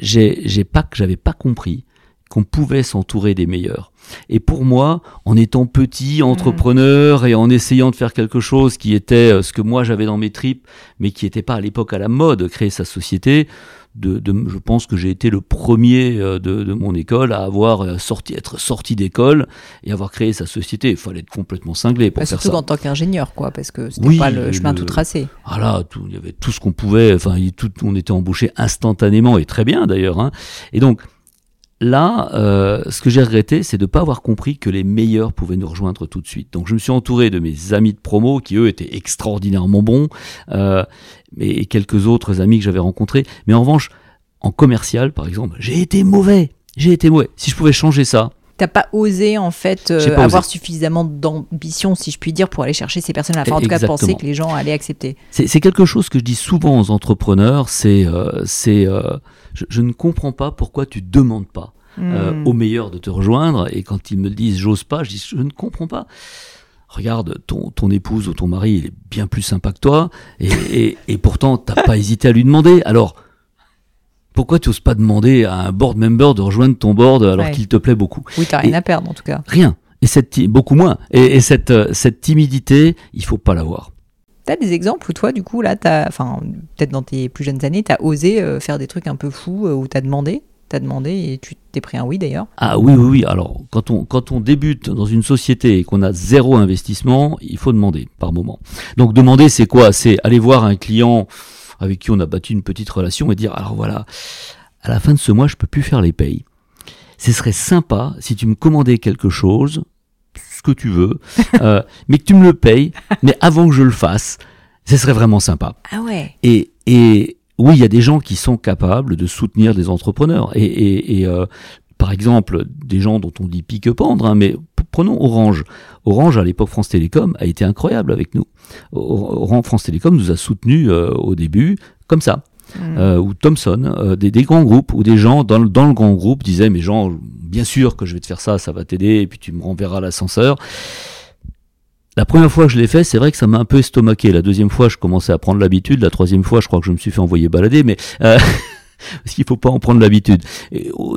S2: j'ai pas j'avais pas compris qu'on pouvait s'entourer des meilleurs. Et pour moi, en étant petit entrepreneur et en essayant de faire quelque chose qui était euh, ce que moi j'avais dans mes tripes, mais qui n'était pas à l'époque à la mode, créer sa société, de, de, je pense que j'ai été le premier euh, de, de, mon école à avoir euh, sorti, être sorti d'école et avoir créé sa société. Il fallait être complètement cinglé pour
S1: bah,
S2: faire
S1: surtout
S2: ça.
S1: en tant qu'ingénieur, quoi, parce que c'était oui, pas le chemin le, tout tracé.
S2: Voilà, tout, il y avait tout ce qu'on pouvait. Enfin, tout, on était embauché instantanément et très bien d'ailleurs. Hein. Et donc Là, euh, ce que j'ai regretté, c'est de ne pas avoir compris que les meilleurs pouvaient nous rejoindre tout de suite. Donc je me suis entouré de mes amis de promo qui, eux, étaient extraordinairement bons, euh, et quelques autres amis que j'avais rencontrés. Mais en revanche, en commercial, par exemple, j'ai été mauvais. J'ai été mauvais. Si je pouvais changer ça,
S1: T'as pas osé en fait euh, avoir osé. suffisamment d'ambition, si je puis dire, pour aller chercher ces personnes-là. Enfin, en tout cas, penser que les gens allaient accepter.
S2: C'est quelque chose que je dis souvent aux entrepreneurs. C'est, euh, c'est, euh, je, je, ne comprends pas pourquoi tu demandes pas mmh. aux meilleurs de te rejoindre. Et quand ils me disent j'ose pas, je dis je ne comprends pas. Regarde, ton, ton épouse ou ton mari, il est bien plus sympa que toi, et, et, et pourtant t'as pas hésité à lui demander. Alors pourquoi tu n'oses pas demander à un board member de rejoindre ton board alors ouais. qu'il te plaît beaucoup
S1: Oui, tu n'as rien à perdre en tout cas.
S2: Rien. Et cette, beaucoup moins. Et, et cette, cette timidité, il faut pas l'avoir.
S1: Tu as des exemples où toi, du coup, là, enfin, peut-être dans tes plus jeunes années, tu as osé euh, faire des trucs un peu fous euh, où tu as demandé? T'as demandé et tu t'es pris un oui d'ailleurs?
S2: Ah oui, oui, oui. Alors, quand on, quand on débute dans une société et qu'on a zéro investissement, il faut demander par moment. Donc, demander, c'est quoi? C'est aller voir un client avec qui on a battu une petite relation et dire alors voilà, à la fin de ce mois, je peux plus faire les payes. Ce serait sympa si tu me commandais quelque chose, ce que tu veux, euh, mais que tu me le payes, mais avant que je le fasse. Ce serait vraiment sympa.
S1: Ah ouais.
S2: Et, et oui, il y a des gens qui sont capables de soutenir des entrepreneurs. Et, et, et euh, par exemple, des gens dont on dit pique-pendre, hein, mais prenons Orange. Orange, à l'époque, France Télécom a été incroyable avec nous. Orange France Télécom nous a soutenus euh, au début comme ça. Mmh. Euh, ou Thomson, euh, des, des, grands groupes, où des gens dans, dans le grand groupe disaient, mais Jean, bien sûr que je vais te faire ça, ça va t'aider, et puis tu me renverras l'ascenseur. La première fois que je l'ai fait, c'est vrai que ça m'a un peu estomaqué. La deuxième fois, je commençais à prendre l'habitude. La troisième fois, je crois que je me suis fait envoyer balader, mais... Parce qu'il faut pas en prendre l'habitude.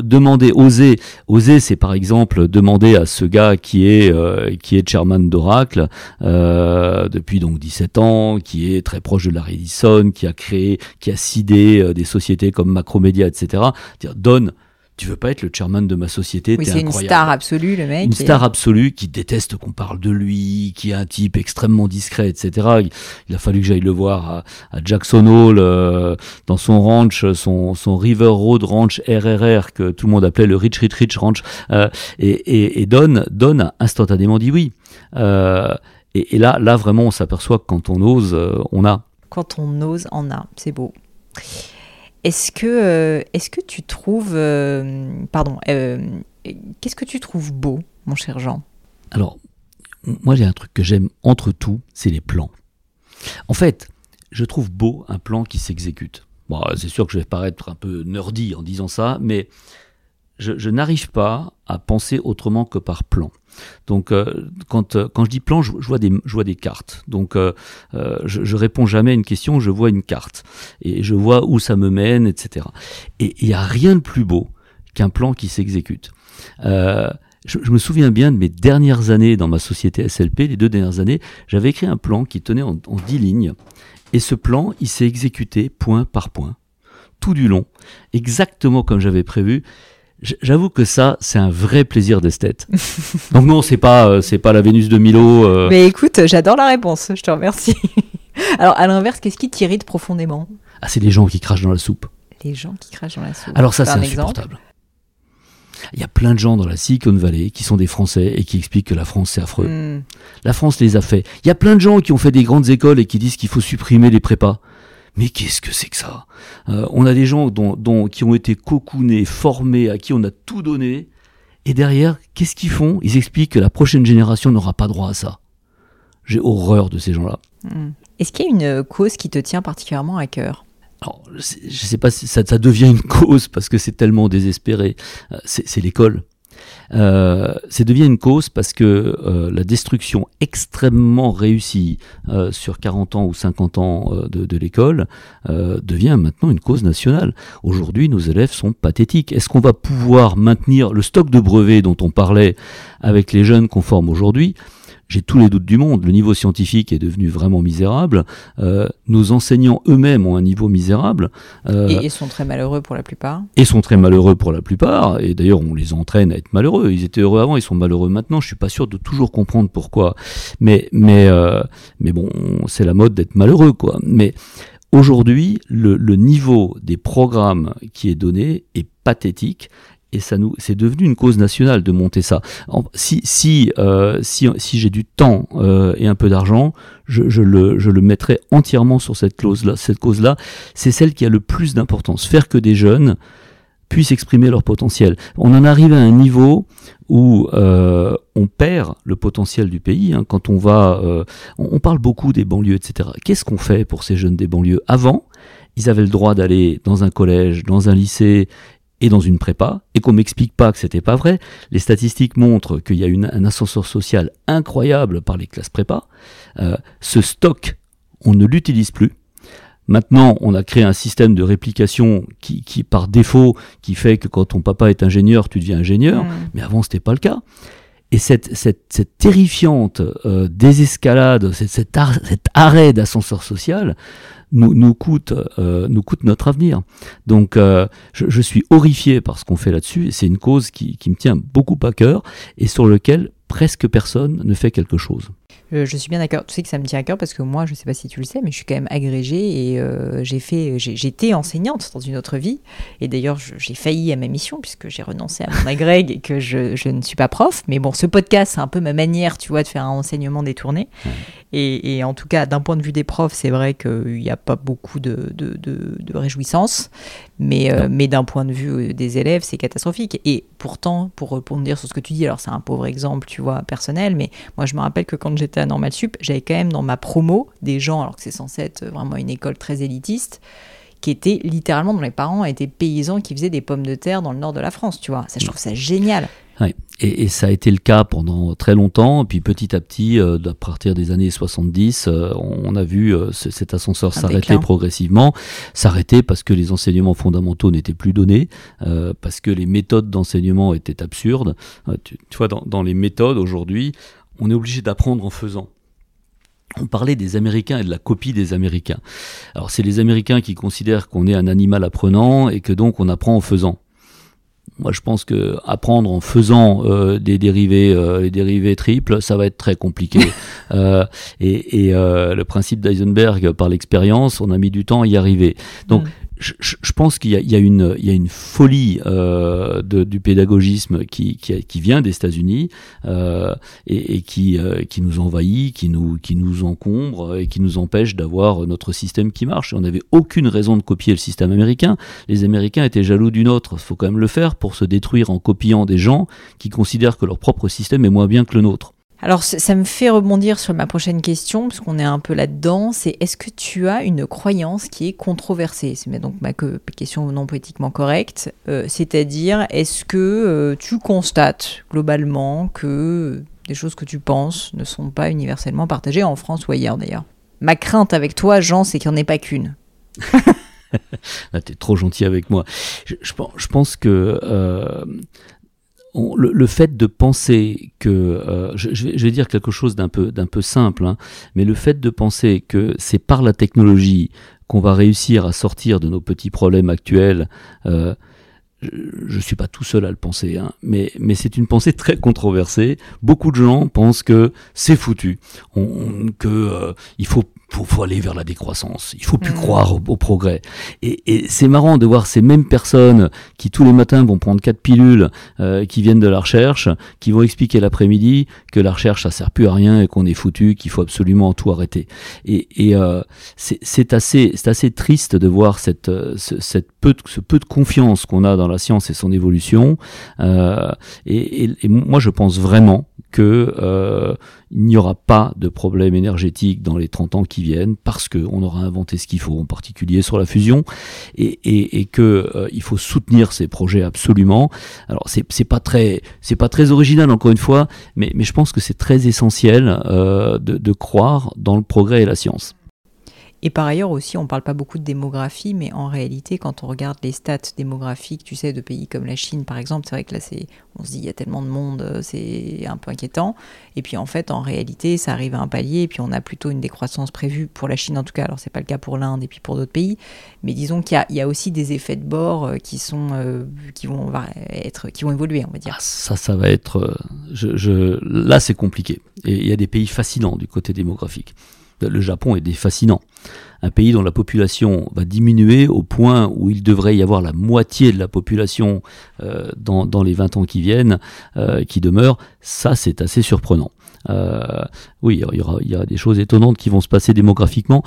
S2: Demander, oser, oser, c'est par exemple demander à ce gars qui est euh, qui est chairman d'Oracle euh, depuis donc 17 ans, qui est très proche de Larry Ellison, qui a créé, qui a sidé euh, des sociétés comme Macromedia, etc. Dire donne tu veux pas être le chairman de ma société
S1: Oui, c'est une star absolue, le mec.
S2: Une star absolue qui déteste qu'on parle de lui, qui est un type extrêmement discret, etc. Il, a fallu que j'aille le voir à, à Jackson Hole, euh, dans son ranch, son, son River Road Ranch RRR, que tout le monde appelait le Rich Rich Rich Ranch. Euh, et, et, et Don, Don a instantanément dit oui. Euh, et, et, là, là, vraiment, on s'aperçoit que quand on ose, on a.
S1: Quand on ose, on a. C'est beau. Est-ce que, euh, est-ce que tu trouves, euh, pardon, euh, qu'est-ce que tu trouves beau, mon cher Jean?
S2: Alors, moi j'ai un truc que j'aime entre tout, c'est les plans. En fait, je trouve beau un plan qui s'exécute. Bon, c'est sûr que je vais paraître un peu nerdy en disant ça, mais je, n'arrive pas à penser autrement que par plan. Donc euh, quand, euh, quand je dis plan, je, vois, des, je vois des cartes. Donc euh, je, je réponds jamais à une question, je vois une carte. Et je vois où ça me mène, etc. Et il n'y a rien de plus beau qu'un plan qui s'exécute. Je, me souviens bien de mes dernières années dans ma société SLP, les deux dernières années, j'avais écrit un plan qui tenait en, en 10 lignes. Et ce plan, il s'est exécuté point par point, tout du long, exactement comme j'avais prévu. J'avoue que ça, c'est un vrai plaisir d'esthète. Donc non, c'est pas, euh, c'est pas la Vénus de Milo.
S1: Euh. Mais écoute, j'adore la réponse. Je te remercie. Alors, à l'inverse, qu'est-ce qui t'irrite profondément?
S2: Ah, c'est les gens qui crachent dans la soupe.
S1: Les gens qui crachent dans la soupe.
S2: Alors ça, c'est insupportable. Il y a plein de gens dans la Silicon Valley qui sont des Français et qui expliquent que la France c'est affreux. Hmm. La France les a fait. Il y a plein de gens qui ont fait des grandes écoles et qui disent qu'il faut supprimer les prépas. Mais qu'est-ce que c'est que ça? Euh, On a des gens dont, qui ont été cocoonés, formés, à qui on a tout donné, et derrière, qu'est-ce qu'ils font? Ils expliquent que la prochaine génération n'aura pas droit à ça. J'ai horreur de ces gens-là.
S1: Hmm. Est-ce qu'il y a une cause qui te tient particulièrement à cœur?
S2: Alors, je sais pas si ça, ça, devient une cause parce que c'est tellement désespéré. Euh, c'est l'école euh, c'est devient une cause parce que euh, la destruction extrêmement réussie euh, sur 40 ans ou 50 ans euh, de, de l'école euh, devient maintenant une cause nationale. Aujourd'hui, nos élèves sont pathétiques. Est-ce qu'on va pouvoir maintenir le stock de brevets dont on parlait avec les jeunes qu'on forme aujourd'hui? J'ai tous les doutes du monde. Le niveau scientifique est devenu vraiment misérable. Euh, nos enseignants eux-mêmes ont un niveau misérable.
S1: Euh, et, sont très malheureux pour la plupart.
S2: Et sont très malheureux pour la plupart. Et d'ailleurs, on les entraîne à être malheureux. Ils étaient heureux avant, ils sont malheureux maintenant. Je suis pas sûr de toujours comprendre pourquoi. Mais, mais, euh, mais bon, c'est la mode d'être malheureux, quoi. Mais aujourd'hui, le, le niveau des programmes qui est donné est pathétique et ça nous, c'est devenu une cause nationale de monter ça. Si si euh, si, si j'ai du temps euh, et un peu d'argent, je, je, le je le mettrai entièrement sur cette clause là. Cette cause là, c'est celle qui a le plus d'importance. Faire que des jeunes puissent exprimer leur potentiel. On en arrive à un niveau où euh, on perd le potentiel du pays. Hein, quand on va, euh, on, parle beaucoup des banlieues, etc. Qu'est-ce qu'on fait pour ces jeunes des banlieues? Avant, ils avaient le droit d'aller dans un collège, dans un lycée et dans une prépa, et qu'on m'explique pas que c'était pas vrai. Les statistiques montrent qu'il y a une, un ascenseur social incroyable par les classes prépa. Euh, ce stock, on ne l'utilise plus. Maintenant, on a créé un système de réplication qui, qui, par défaut, qui fait que quand ton papa est ingénieur, tu deviens ingénieur. Mmh. Mais avant, c'était pas le cas. Et cette, cette, cette terrifiante euh, désescalade, cette, cet, cet arrêt d'ascenseur social, nous, nous, coûte, euh, nous coûte notre avenir. Donc euh, je, je, suis horrifié par ce qu'on fait là-dessus, et c'est une cause qui, qui me tient beaucoup à cœur, et sur lequel presque personne ne fait quelque chose.
S1: Euh, je suis bien d'accord. Tu sais que ça me tient à cœur parce que moi, je ne sais pas si tu le sais, mais je suis quand même agrégée et euh, j'ai fait, j'étais enseignante dans une autre vie. Et d'ailleurs, j'ai failli à ma mission puisque j'ai renoncé à mon agrég et que je, je, ne suis pas prof. Mais bon, ce podcast, c'est un peu ma manière, tu vois, de faire un enseignement détourné. Et, et, en tout cas, d'un point de vue des profs, c'est vrai qu'il n'y a pas beaucoup de, de, de, de réjouissance. Mais, euh, mais d'un point de vue des élèves, c'est catastrophique. Et pourtant, pour répondre sur ce que tu dis, alors c'est un pauvre exemple, tu vois, personnel, mais moi, je me rappelle que quand j'étais à Normal Sup, j'avais quand même dans ma promo des gens, alors que c'est censé être vraiment une école très élitiste, qui étaient littéralement, dont les parents étaient paysans qui faisaient des pommes de terre dans le nord de la France, tu vois. Ça, je trouve ça génial.
S2: Ouais. Et, et, ça a été le cas pendant très longtemps. Puis petit à petit, euh, à partir des années 70, euh, on a vu euh, cet ascenseur s'arrêter progressivement. S'arrêter parce que les enseignements fondamentaux n'étaient plus donnés, euh, parce que les méthodes d'enseignement étaient absurdes. Euh, tu, tu, vois, dans, dans les méthodes aujourd'hui, on est obligé d'apprendre en faisant. On parlait des Américains et de la copie des Américains. Alors c'est les Américains qui considèrent qu'on est un animal apprenant et que donc on apprend en faisant. Moi, je pense que apprendre en faisant euh, des dérivés, euh, les dérivés triples, ça va être très compliqué. euh, et, et euh, le principe d'Eisenberg, par l'expérience, on a mis du temps à y arriver. Donc, mm je, pense qu'il y, y, y, a une folie euh, de, du pédagogisme qui, vient des États-Unis euh, et, euh, qui nous envahit, qui nous, qui nous encombre et qui nous empêche d'avoir notre système qui marche. on n'avait aucune raison de copier le système américain. Les Américains étaient jaloux du nôtre. Il faut quand même le faire pour se détruire en copiant des gens qui considèrent que leur propre système est moins bien que le nôtre.
S1: Alors ça me fait rebondir sur ma prochaine question, parce qu'on est un peu là-dedans, c'est est-ce que tu as une croyance qui est controversée? C'est donc ma question non politiquement correcte, euh, c'est-à-dire est-ce que euh, tu constates globalement que des choses que tu penses ne sont pas universellement partagées en France ou ailleurs d'ailleurs? Ma crainte avec toi, Jean, c'est qu'il n'y en ait pas qu'une.
S2: Là, t'es trop gentil avec moi. Je, je, pense que euh, le, fait de penser que, euh, je, je, vais, dire quelque chose d'un peu, peu simple, hein, mais le fait de penser que c'est par la technologie qu'on va réussir à sortir de nos petits problèmes actuels, euh, je ne suis pas tout seul à le penser, hein, mais, mais c'est une pensée très controversée. Beaucoup de gens pensent que c'est foutu, on, que euh, il faut faut, faut aller vers la décroissance. Il faut plus mmh. croire au, progrès. Et, et c'est marrant de voir ces mêmes personnes qui tous les matins vont prendre quatre pilules euh, qui viennent de la recherche, qui vont expliquer l'après-midi que la recherche ça sert plus à rien et qu'on est foutu, qu'il faut absolument tout arrêter. Et, et euh, c'est assez, c'est assez triste de voir cette, euh, ce, cette peu de, ce peu de confiance qu'on a dans la science et son évolution. Euh, et, moi, je pense vraiment que euh, il n'y aura pas de problème énergétique dans les 30 ans qui viennent parce qu'on aura inventé ce qu'il faut, en particulier sur la fusion, et, et, et que euh, il faut soutenir ces projets absolument. Alors c'est c'est pas très c'est pas très original encore une fois, mais mais je pense que c'est très essentiel euh, de, de croire dans le progrès et la science.
S1: Et par ailleurs aussi, on ne parle pas beaucoup de démographie, mais en réalité, quand on regarde les stats démographiques, tu sais, de pays comme la Chine, par exemple, c'est vrai que là, on se dit, il y a tellement de monde, euh, c'est un peu inquiétant. Et puis, en fait, en réalité, ça arrive à un palier, et puis on a plutôt une décroissance prévue pour la Chine, en tout cas. Alors, c'est pas le cas pour l'Inde et puis pour d'autres pays, mais disons qu'il y a, aussi des effets de bord euh, qui sont, euh, qui vont être, qui vont évoluer, on va dire. Ah,
S2: ça, ça va être, là, c'est compliqué. Et il y a des pays fascinants du côté démographique le Japon est fascinant. Un pays dont la population va diminuer au point où il devrait y avoir la moitié de la population euh, dans, les 20 ans qui viennent, euh, qui demeure, ça c'est assez surprenant. Euh, oui, il y, aura, il y a des choses étonnantes qui vont se passer démographiquement.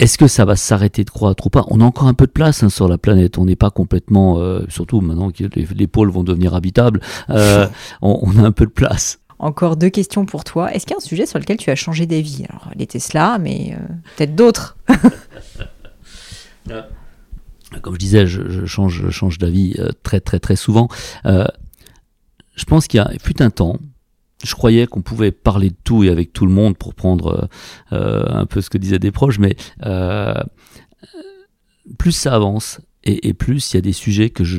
S2: Est-ce que ça va s'arrêter de croître ou pas? On a encore un peu de place hein, sur la planète. On n'est pas complètement, surtout maintenant que les, pôles vont devenir habitables, on, a un peu de place.
S1: Encore deux questions pour toi. Est-ce qu'il y a un sujet sur lequel tu as changé d'avis? Alors, les Tesla, mais euh, peut-être d'autres.
S2: Comme je disais, je, change, change d'avis euh, très très très souvent. Euh, je pense qu'il y a fut un temps, je croyais qu'on pouvait parler de tout et avec tout le monde pour prendre un peu ce que disaient des proches, mais plus ça avance et, et, plus il y a des sujets que je,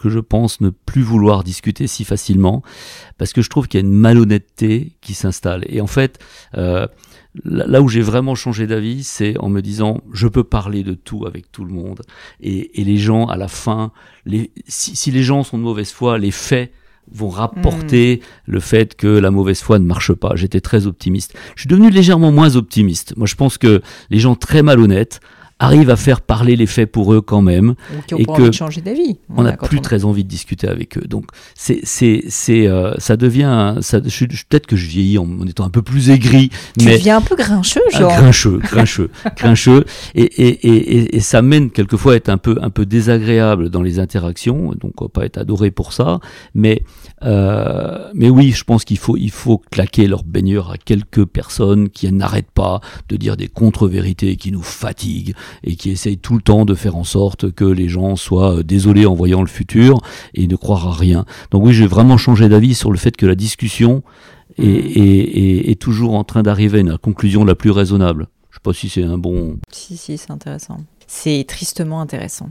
S2: que je pense ne plus vouloir discuter si facilement, parce que je trouve qu'il y a une malhonnêteté qui s'installe. Et en fait, euh, là où j'ai vraiment changé d'avis, c'est en me disant, je peux parler de tout avec tout le monde, et, et les gens, à la fin, les, si, si, les gens sont de mauvaise foi, les faits vont rapporter hmm. le fait que la mauvaise foi ne marche pas. J'étais très optimiste. Je suis devenu légèrement moins optimiste. Moi, je pense que les gens très malhonnêtes arrive à faire parler les faits pour eux quand même.
S1: et que changer d'avis.
S2: On n'a plus très envie de discuter avec eux. Donc c'est c'est c'est euh, ça devient ça. Peut-être que je vieillis en, étant un peu plus aigri.
S1: Tu mais deviens un peu grincheux,
S2: ah, genre. grincheux, grincheux, grincheux. Et, et, et, et, ça mène quelquefois à être un peu un peu désagréable dans les interactions. Donc on va pas être adoré pour ça. Mais euh, mais oui, je pense qu'il faut il faut claquer leur baigneur à quelques personnes qui n'arrêtent pas de dire des contre-vérités qui nous fatiguent et qui essaye tout le temps de faire en sorte que les gens soient euh, désolés en voyant le futur et ne croire à rien. Donc oui, j'ai vraiment changé d'avis sur le fait que la discussion est, mmh. est, toujours en train d'arriver à une conclusion la plus raisonnable. Je sais pas si c'est un bon...
S1: Si, si, c'est intéressant. C'est tristement intéressant.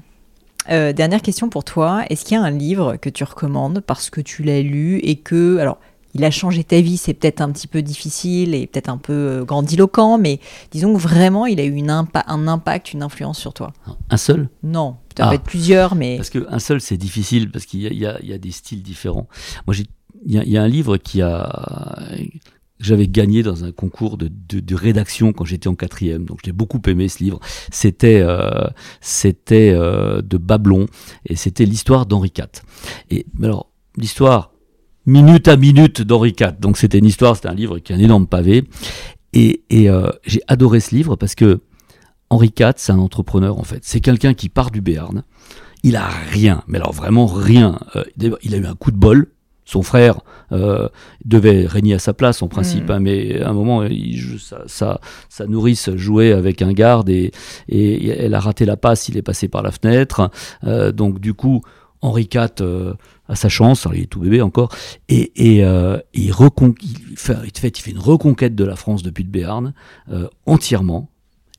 S1: Euh, dernière question pour toi. Est-ce qu'il y a un livre que tu recommandes parce que tu l'as lu et que, alors, il a changé ta vie, c'est peut-être un petit peu difficile et peut-être un peu euh, grandiloquent, mais disons que vraiment, il a eu une un impact, une influence sur toi.
S2: Un seul?
S1: Non, peut-être ah. plusieurs, mais...
S2: Parce qu'un seul, c'est difficile, parce qu'il y, y, a des styles différents. Moi, il y, y, a un livre qui a j'avais gagné dans un concours de, de, de rédaction quand j'étais en quatrième. Donc j'ai beaucoup aimé ce livre. C'était euh, c'était euh, de Bablon et c'était l'histoire d'Henri IV. Et alors l'histoire minute à minute d'Henri IV. Donc c'était une histoire, c'était un livre qui est un énorme pavé. Et, et euh, j'ai adoré ce livre parce que Henri IV, c'est un entrepreneur en fait. C'est quelqu'un qui part du Béarn. Il a rien, mais alors vraiment rien. Euh, il a eu un coup de bol. Son frère euh, devait régner à sa place en principe,
S1: Mm.
S2: hein, mais à un moment, il, je- sa, sa- sa nourrice jouait avec un garde et, et elle a raté la passe, il est passé par la fenêtre. Euh, donc du coup, Henri IV euh, a sa chance, alors il est tout bébé encore, et, et, euh, il, fait, il fait- il fait une reconquête de la France depuis le Béarn, euh, entièrement,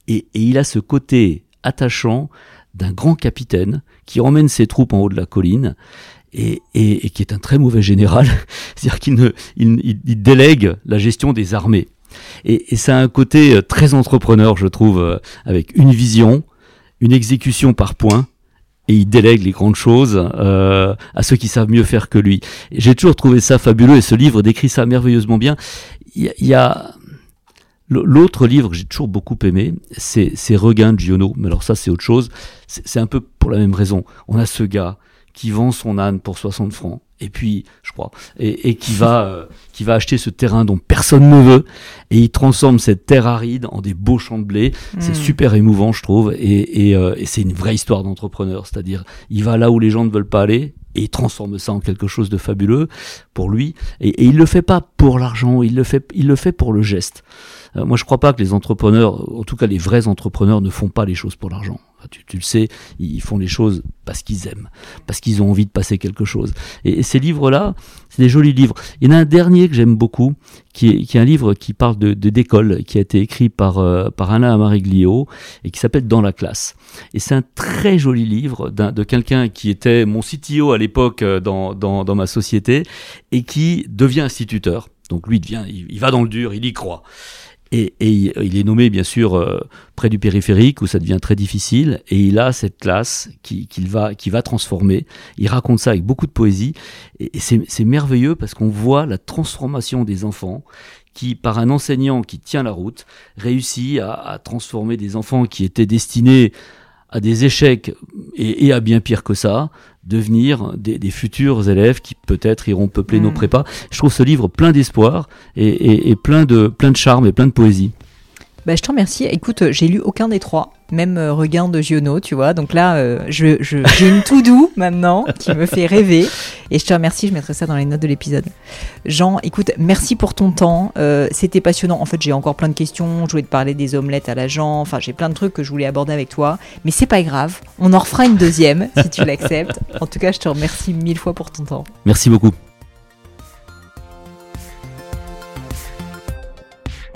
S2: et, et il a ce côté attachant d'un grand capitaine qui emmène ses troupes en haut de la colline et, qui est un très mauvais général, c'est-à-dire qu'il délègue la gestion des armées. Et, et ça a un côté euh, très entrepreneur, je trouve, euh, avec une vision, une exécution par points, et il délègue les grandes choses euh, à ceux qui savent mieux faire que lui. J'ai toujours trouvé ça fabuleux, et ce livre décrit ça merveilleusement bien. Il y a- L'autre livre que j'ai toujours beaucoup aimé, c'est Regain de Giono. Mais alors ça, c'est autre chose. C'est un peu pour la même raison. On a ce gars qui vend son âne pour 60 francs, et puis, je crois, et, et qui va euh, qui va acheter ce terrain dont personne ne veut, et il transforme cette terre aride en des beaux champs de blé. C'est
S1: Mm.
S2: super émouvant, je trouve, et, et, euh, et c'est une vraie histoire d'entrepreneur. C'est-à-dire, il va là où les gens ne veulent pas aller. Et il transforme ça en quelque chose de fabuleux pour lui. Et, et il le fait pas pour l'argent, il le fait, il le fait pour le geste. Euh, moi, je crois pas que les entrepreneurs, en tout cas les vrais entrepreneurs, ne font pas les choses pour l'argent. Tu, le sais, ils font les choses parce qu'ils aiment, parce qu'ils ont envie de passer quelque chose. Et, ces livres-là, c'est des jolis livres. Il y en a un dernier que j'aime beaucoup, qui est, qui est un livre qui parle de d'école, qui a été écrit par, euh, par Alain Amariglio et qui s'appelle Dans la classe. Et c'est un très joli livre de quelqu'un qui était mon CTO à l'époque euh, dans, dans, dans ma société et qui devient instituteur. Donc lui, devient, il va dans le dur, il y croit. Et, et il, est nommé bien sûr euh, près du périphérique où ça devient très difficile et il a cette classe qui, va, qui va transformer. Il raconte ça avec beaucoup de poésie et, c'est merveilleux parce qu'on voit la transformation des enfants qui, par un enseignant qui tient la route, réussit à, à transformer des enfants qui étaient destinés à des échecs et, et à bien pire que ça, devenir des, des futurs élèves qui peut-être iront peupler nos
S1: Mm.
S2: prépas. Je trouve ce livre plein d'espoir et, et- et plein, de, plein de charme et plein de poésie.
S1: Bah, je te remercie. Écoute, euh, j'ai lu aucun des trois, même euh, Regain de Giono, tu vois. Donc là, euh, je, j'ai une tout doux maintenant qui me fait rêver. Et je te remercie, je mettrai ça dans les notes de l'épisode. Jean, écoute, merci pour ton temps. Euh, C'était passionnant. En fait, j'ai encore plein de questions. Je voulais te parler des omelettes à l'agent. Enfin, j'ai plein de trucs que je voulais aborder avec toi. Mais c'est pas grave. On en refera une deuxième si tu l'acceptes. En tout cas, je te remercie mille fois pour ton temps.
S2: Merci beaucoup.